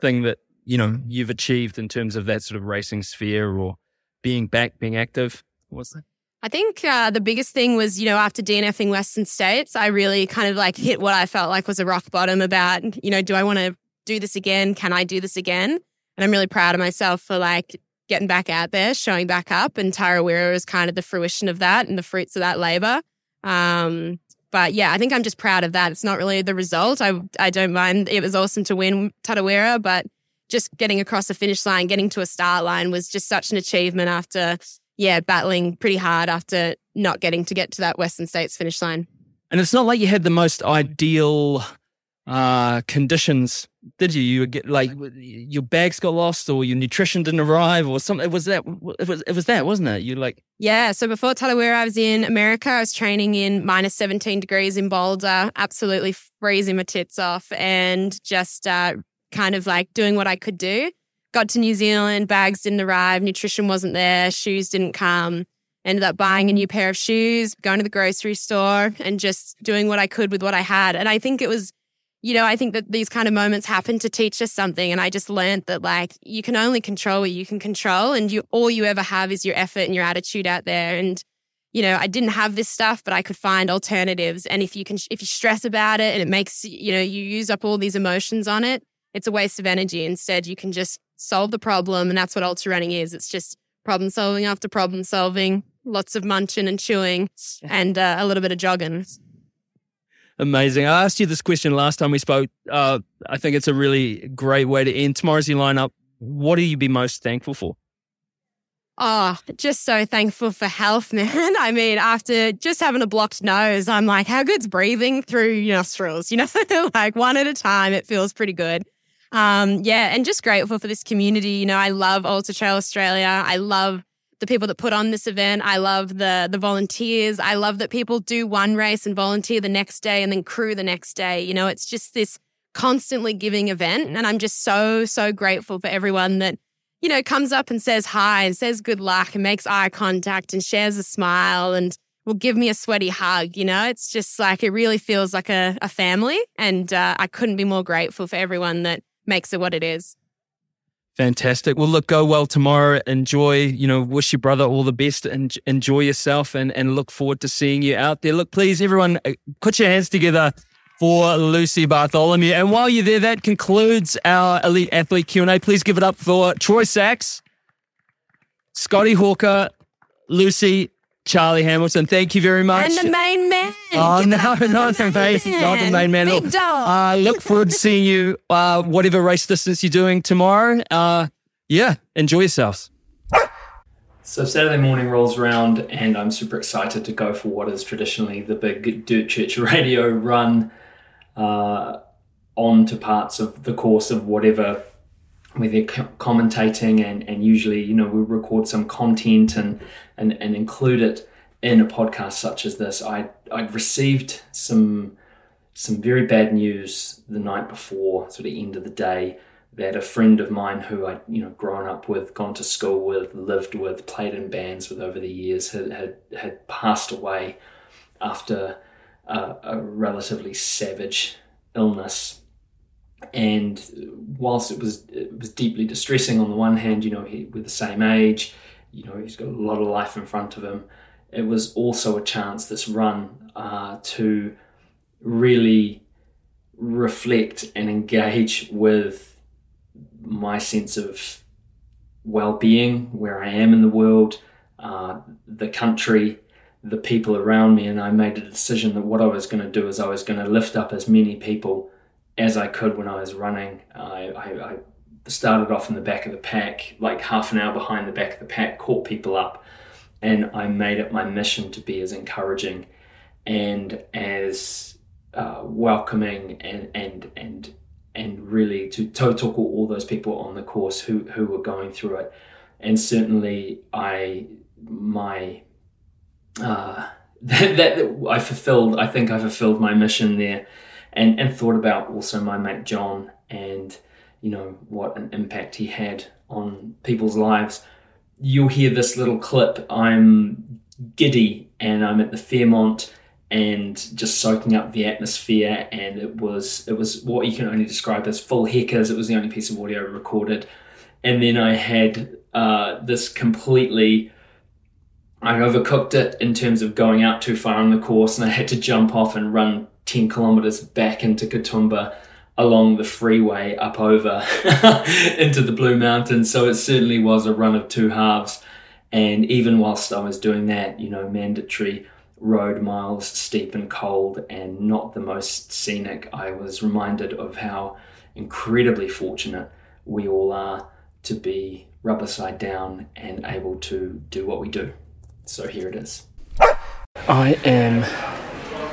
thing that you know you've achieved in terms of that sort of racing sphere or being back, being active? What's that? I think uh, the biggest thing was, you know, after DNFing Western States, I really kind of like hit what I felt like was a rock bottom about, you know, do I want to do this again? Can I do this again? And I'm really proud of myself for like getting back out there, showing back up. And Tarawera is kind of the fruition of that and the fruits of that labor. Um, but yeah, I think I'm just proud of that. It's not really the result. I I don't mind. It was awesome to win Tarawera, but just getting across the finish line, getting to a start line was just such an achievement after yeah, battling pretty hard after not getting to get to that Western States finish line. And it's not like you had the most ideal uh, conditions, did you? You get like your bags got lost, or your nutrition didn't arrive, or something. It was that. It was. It was that, wasn't it? You like. Yeah. So before Tarawera, I was in America. I was training in minus 17 degrees in Boulder, absolutely freezing my tits off, and just uh, kind of like doing what I could do. Got to New Zealand, bags didn't arrive, nutrition wasn't there, shoes didn't come. Ended up buying a new pair of shoes, going to the grocery store, and just doing what I could with what I had. And I think it was, you know, I think that these kind of moments happen to teach us something. And I just learned that like you can only control what you can control, and you all you ever have is your effort and your attitude out there. And you know, I didn't have this stuff, but I could find alternatives. And if you can, if you stress about it and it makes, you know, you use up all these emotions on it, it's a waste of energy. Instead, you can just solve the problem. And that's what ultra running is. It's just problem solving after problem solving, lots of munching and chewing, and uh, a little bit of jogging. Amazing. I asked you this question last time we spoke. Uh, I think it's a really great way to end tomorrow's your lineup. What do you be most thankful for? Oh, just so thankful for health, man. I mean, after just having a blocked nose, I'm like, how good's breathing through your nostrils? You know, like one at a time, it feels pretty good. Um, yeah, and just grateful for this community. You know, I love Ultra Trail Australia. I love the people that put on this event. I love the the volunteers. I love that people do one race and volunteer the next day and then crew the next day. You know, it's just this constantly giving event. And I'm just so, so grateful for everyone that, you know, comes up and says hi and says good luck and makes eye contact and shares a smile and will give me a sweaty hug. You know, it's just like it really feels like a, a family. And uh, I couldn't be more grateful for everyone that makes it what it is. Fantastic. Well, look, go well tomorrow. Enjoy, you know, wish your brother all the best and enjoy yourself and, and look forward to seeing you out there. Look, please, everyone, uh, put your hands together for Lucy Bartholomew. And while you're there, that concludes our Elite Athlete Q&A. Please give it up for Troy Sachs, Scotty Hawker, Lucy, Charlie Hamilton. Thank you very much. And the main man. Oh, Get no, that not the main, not the main man. Big Look, dog. uh, look forward to seeing you, uh, whatever race distance you're doing tomorrow. Uh, yeah, enjoy yourselves. So Saturday morning rolls around, and I'm super excited to go for what is traditionally the big Dirt Church Radio run uh, on to parts of the course of whatever where they're co- commentating, and, and usually, you know, we record some content and, and, and include it in a podcast such as this. I I'd received some some very bad news the night before, sort of end of the day, that a friend of mine who I'd you know grown up with, gone to school with, lived with, played in bands with over the years had had, had passed away after a, a relatively savage illness. And whilst it was it was deeply distressing on the one hand, you know, he, we're the same age, you know, he's got a lot of life in front of him. It was also a chance, this run, uh, to really reflect and engage with my sense of well-being, where I am in the world, uh, the country, the people around me, and I made a decision that what I was going to do is I was going to lift up as many people as I could when I was running. I, I, I started off in the back of the pack, like half an hour behind the back of the pack, caught people up, and I made it my mission to be as encouraging and as uh, welcoming and and and and really to, to talk all, all those people on the course who who were going through it, and certainly I my uh, that, that I fulfilled. I think I fulfilled my mission there, and and thought about also my mate John and you know what an impact he had on people's lives. You'll hear this little clip. I'm giddy and I'm at the Fairmont and just soaking up the atmosphere and it was it was what you can only describe as full heckers. It was the only piece of audio recorded. And then I had uh, this completely I overcooked it in terms of going out too far on the course, and I had to jump off and run 10 kilometers back into Katoomba along the freeway up over into the Blue Mountains. So it certainly was a run of two halves. And even whilst I was doing that, you know, mandatory road miles, steep and cold, and not the most scenic, I was reminded of how incredibly fortunate we all are to be rubber side down and able to do what we do. So here it is. I am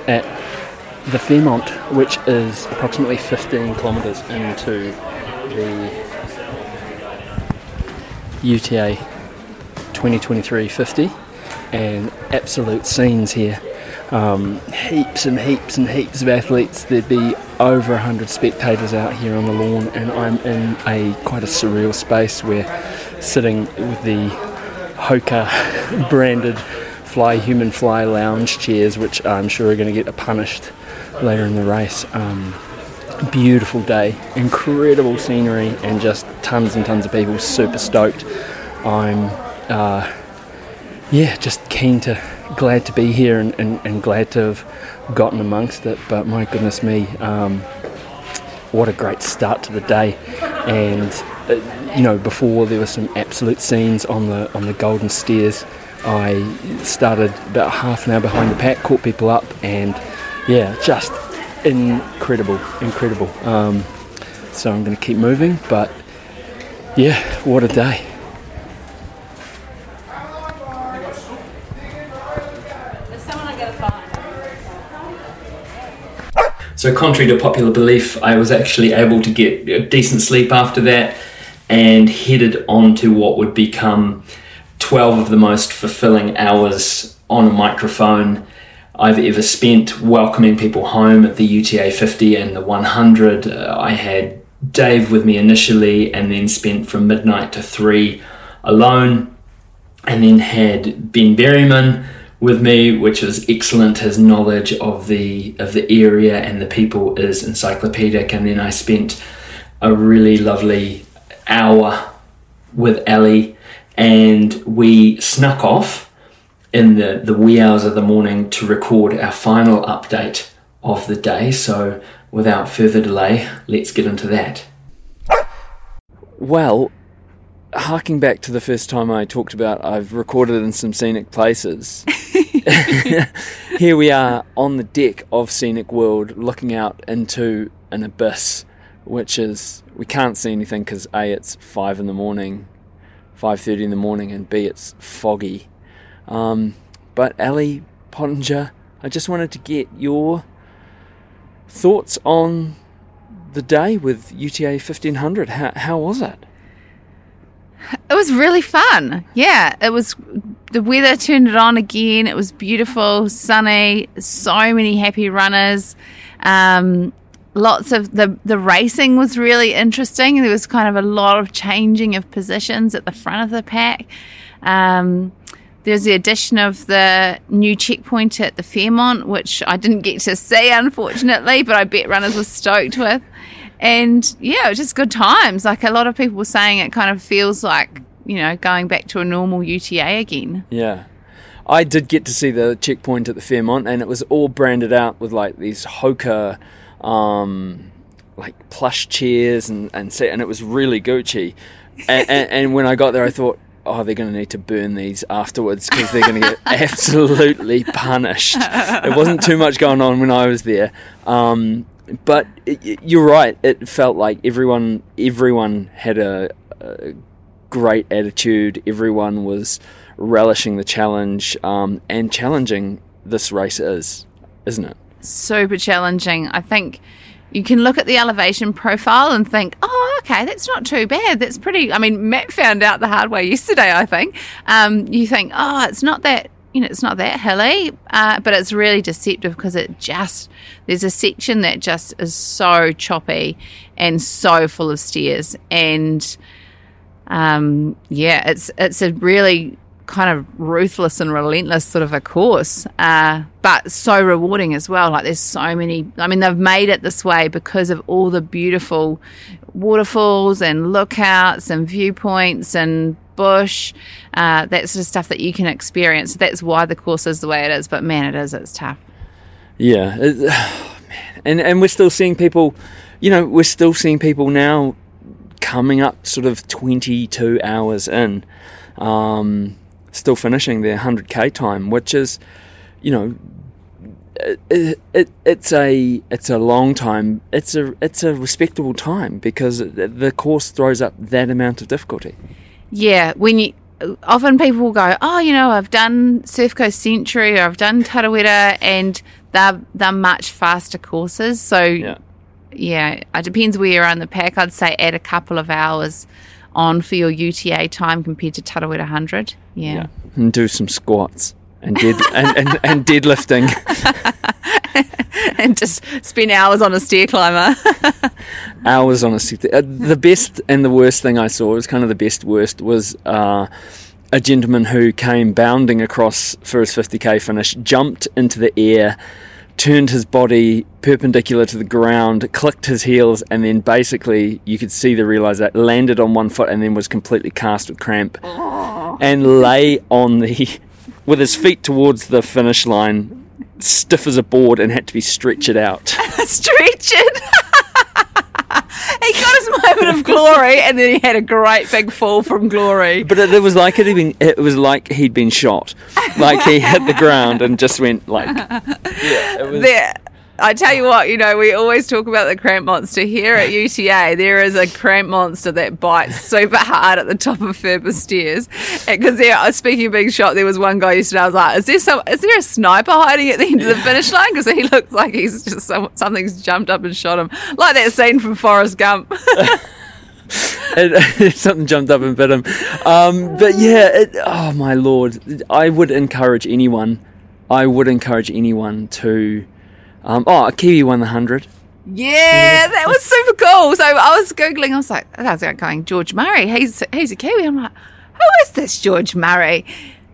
at the Fairmont, which is approximately 15 kilometres into the UTA 2023-50 and absolute scenes here. Um, heaps and heaps and heaps of athletes. There'd be over 100 spectators out here on the lawn, and I'm in a quite a surreal space where sitting with the Hoka branded Fly Human Fly lounge chairs, which I'm sure are going to get punished later in the race. Um, beautiful day, incredible scenery, and just tons and tons of people super stoked. I'm, uh, yeah, just keen to, glad to be here and, and, and, glad to have gotten amongst it. But my goodness me, um, what a great start to the day! And uh, you know, before there were some absolute scenes on the on the Golden Stairs. I started about half an hour behind the pack, caught people up, and yeah, just incredible, incredible. Um, so I'm going to keep moving, but yeah, what a day. So, contrary to popular belief, I was actually able to get a decent sleep after that and headed on to what would become 12 of the most fulfilling hours on a microphone I've ever spent welcoming people home at the UTA 50 and the 100. Uh, I had Dave with me initially and then spent from midnight to 3 alone, and then had Ben Berryman with me, which was excellent. His knowledge of the of the area and the people is encyclopedic. And then I spent a really lovely hour with Ali, and we snuck off in the, the wee hours of the morning to record our final update of the day. So, without further delay, let's get into that. Well, harking back to the first time I talked about I've recorded in some scenic places. Here we are on the deck of Scenic World looking out into an abyss which is we can't see anything because a it's five in the morning, five thirty in the morning, and b it's foggy. Um, but Ali Pottinger, I just wanted to get your thoughts on the day with UTA fifteen hundred. How how was it? It was really fun. Yeah, it was. The weather turned it on again. It was beautiful, sunny. So many happy runners. Um, lots of the the racing was really interesting. There was kind of a lot of changing of positions at the front of the pack. Um, there's the addition of the new checkpoint at the Fairmont, which I didn't get to see, unfortunately, but I bet runners were stoked with. And yeah, it was just good times. Like a lot of people were saying, it kind of feels like, you know, going back to a normal UTA again. Yeah. I did get to see the checkpoint at the Fairmont, and it was all branded out with like these Hoka, um, like plush chairs and and set, and it was really Gucci. And, and, and when I got there, I thought, oh, they're going to need to burn these afterwards because they're going to get absolutely punished. It wasn't too much going on when I was there, um, but it, you're right. It felt like everyone everyone had a, a great attitude. Everyone was relishing the challenge um, and challenging this race is, isn't it? super challenging. I think you can look at the elevation profile and think, oh, okay, that's not too bad. That's pretty. I mean, Matt found out the hard way yesterday, I think. Um, you think, oh, it's not that. You know, it's not that hilly, uh, but it's really deceptive because it just there's a section that just is so choppy and so full of stairs, and um, yeah, it's it's a really kind of ruthless and relentless sort of a course, uh, but so rewarding as well. Like there's so many. I mean, they've made it this way because of all the beautiful waterfalls and lookouts and viewpoints and bush, uh, that sort of stuff that you can experience. That's why the course is the way it is. But man, it is. It's tough. Yeah, it, oh, and and we're still seeing people. You know, we're still seeing people now coming up sort of 22 hours in. Um, still finishing their 100k time, which is, you know, it, it, it's a it's a long time. It's a it's a respectable time because the course throws up that amount of difficulty. Yeah, when you often people will go, oh, you know, I've done Surf Coast Century or I've done Tarawera, and they're they're much faster courses. So Yeah. yeah, it depends where you're on the pack. I'd say add a couple of hours on for your UTA time compared to Tarawera 100. Yeah. and do some squats and dead and, and, and deadlifting. and just spend hours on a stair climber. hours on a seat. Uh, the best and the worst thing I saw was kind of the best worst was uh, a gentleman who came bounding across for his 50k finish, jumped into the air, turned his body perpendicular to the ground, clicked his heels, and then basically you could see the realize landed on one foot and then was completely cast with cramp, and lay on the with his feet towards the finish line. Stiff as a board and had to be stretched out. stretched. he got his moment of glory and then he had a great big fall from glory. But it, it was like it had been. It was like he'd been shot. Like he hit the ground and just went like. Yeah, it was. There, I tell you what, you know, we always talk about the cramp monster here at UTA. There is a cramp monster that bites super hard at the top of Furber stairs. Because there, uh, speaking of being shot, there was one guy yesterday. I was like, "Is there some? Is there a sniper hiding at the end of the finish line? Because he looks like he's just some, something's jumped up and shot him, like that scene from Forrest Gump." it, something jumped up and bit him. Um, but yeah, it, oh my lord, I would encourage anyone. I would encourage anyone to. Um, oh, a Kiwi won the hundred. Yeah, that was super cool. So I was googling. I was like, I was going George Murray. He's he's a Kiwi. I'm like, who is this George Murray?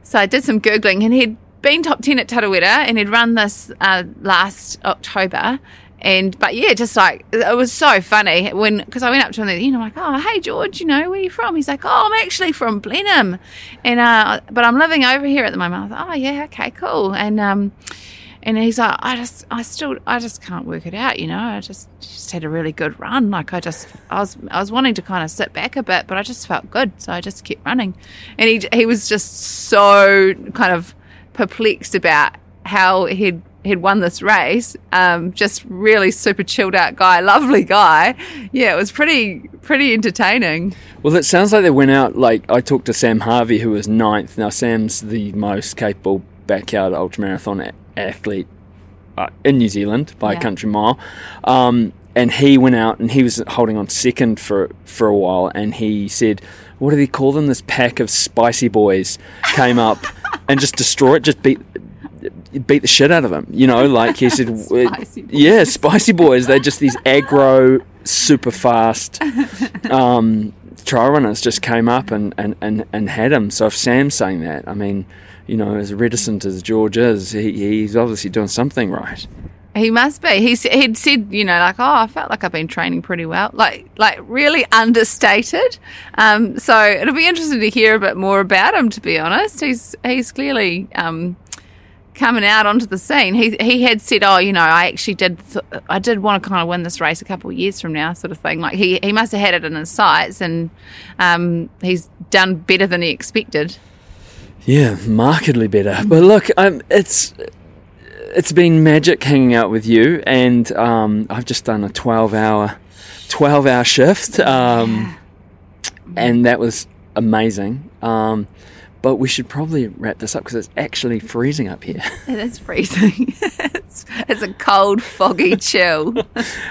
So I did some googling, and he'd been top ten at Tarawera, and he'd run this uh, last October. And but yeah, just like it was so funny when because I went up to him, you know, like, oh hey George, you know, where you from? He's like, oh, I'm actually from Blenheim, and uh, but I'm living over here at the moment. I was like, oh yeah, okay, cool, and um, and he's like, I just, I still, I just can't work it out, you know. I just, just had a really good run. Like I just, I was, I was wanting to kind of sit back a bit, but I just felt good, so I just kept running. And he, he was just so kind of perplexed about how he'd he'd won this race. Um, just really super chilled out guy, lovely guy. Yeah, it was pretty pretty entertaining. Well, it sounds like they went out. Like I talked to Sam Harvey, who was ninth. Now Sam's the most capable backyard ultramarathon athlete uh, in New Zealand by Yeah. a country mile. Um, and he went out and he was holding on second for for a while. And he said, "What do they call them? This pack of spicy boys came up and just destroyed, just beat." Beat the shit out of him, you know. Like he said, Spicy yeah, spicy boys. They're just these aggro, super fast um, trail runners just came up and, and, and, and had him. So if Sam's saying that, I mean, you know, as reticent as George is, he, he's obviously doing something right. He must be. He's, he'd said, you know, like, oh, I felt like I've been training pretty well, like, like really understated. Um, so it'll be interesting to hear a bit more about him. To be honest, he's he's clearly um, coming out onto the scene. He he had said, oh, you know, I actually did, th- I did want to kind of win this race a couple of years from now, sort of thing. Like he he must have had it in his sights, and um, he's done better than he expected. Yeah, markedly better. But look, um, it's it's been magic hanging out with you, and um, I've just done a twelve hour twelve hour shift, um, and that was amazing. Um, but we should probably wrap this up because it's actually freezing up here. It is freezing. it's, it's a cold, foggy chill.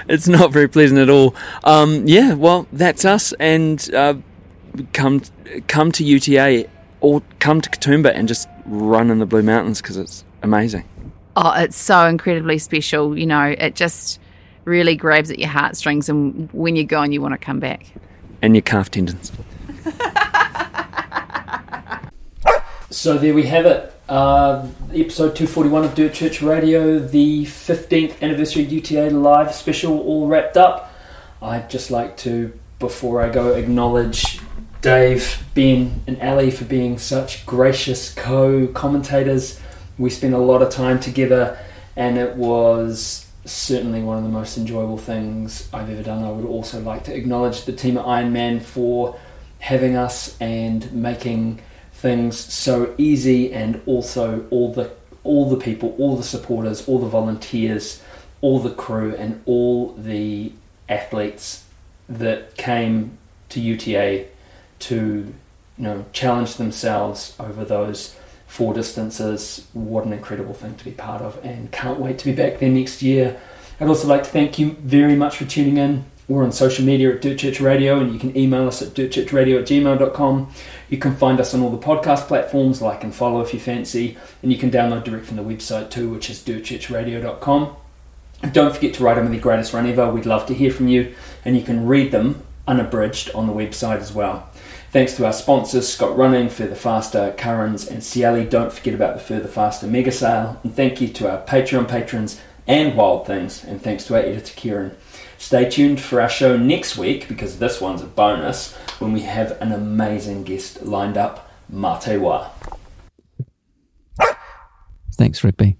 it's not very pleasant at all. Um, yeah, well, that's us, and uh, come come to UTA or come to Katoomba and just run in the Blue Mountains because it's amazing. Oh, it's so incredibly special. You know, it just really grabs at your heartstrings, and when you're gone, you want to come back. And your calf tendons. So there we have it. Uh, episode 241 of Dirt Church Radio, the 15th anniversary UTA Live special, all wrapped up. I'd just like to, before I go, acknowledge Dave, Ben, and Ali for being such gracious co commentators. We spent a lot of time together, and it was certainly one of the most enjoyable things I've ever done. I would also like to acknowledge the team at Ironman for having us and making things so easy and also all the all the people all the supporters all the volunteers all the crew and all the athletes that came to UTA to you know challenge themselves over those four distances what an incredible thing to be part of and can't wait to be back there next year I'd also like to thank you very much for tuning in we're on social media at Dirt Church Radio, and you can email us at dirtchurchradio at gmail.com. You can find us on all the podcast platforms, like and follow if you fancy, and you can download direct from the website too, which is dirtchurchradio.com. And don't forget to write them with your greatest run ever. We'd love to hear from you, and you can read them unabridged on the website as well. Thanks to our sponsors, Scott Running, Further Faster, Currans, and Ciele. Don't forget about the Further Faster mega sale. And thank you to our Patreon patrons and Wild Things, and thanks to our editor, Kieran. Stay tuned for our show next week because this one's a bonus when we have an amazing guest lined up, Matewa. Thanks, Rigby.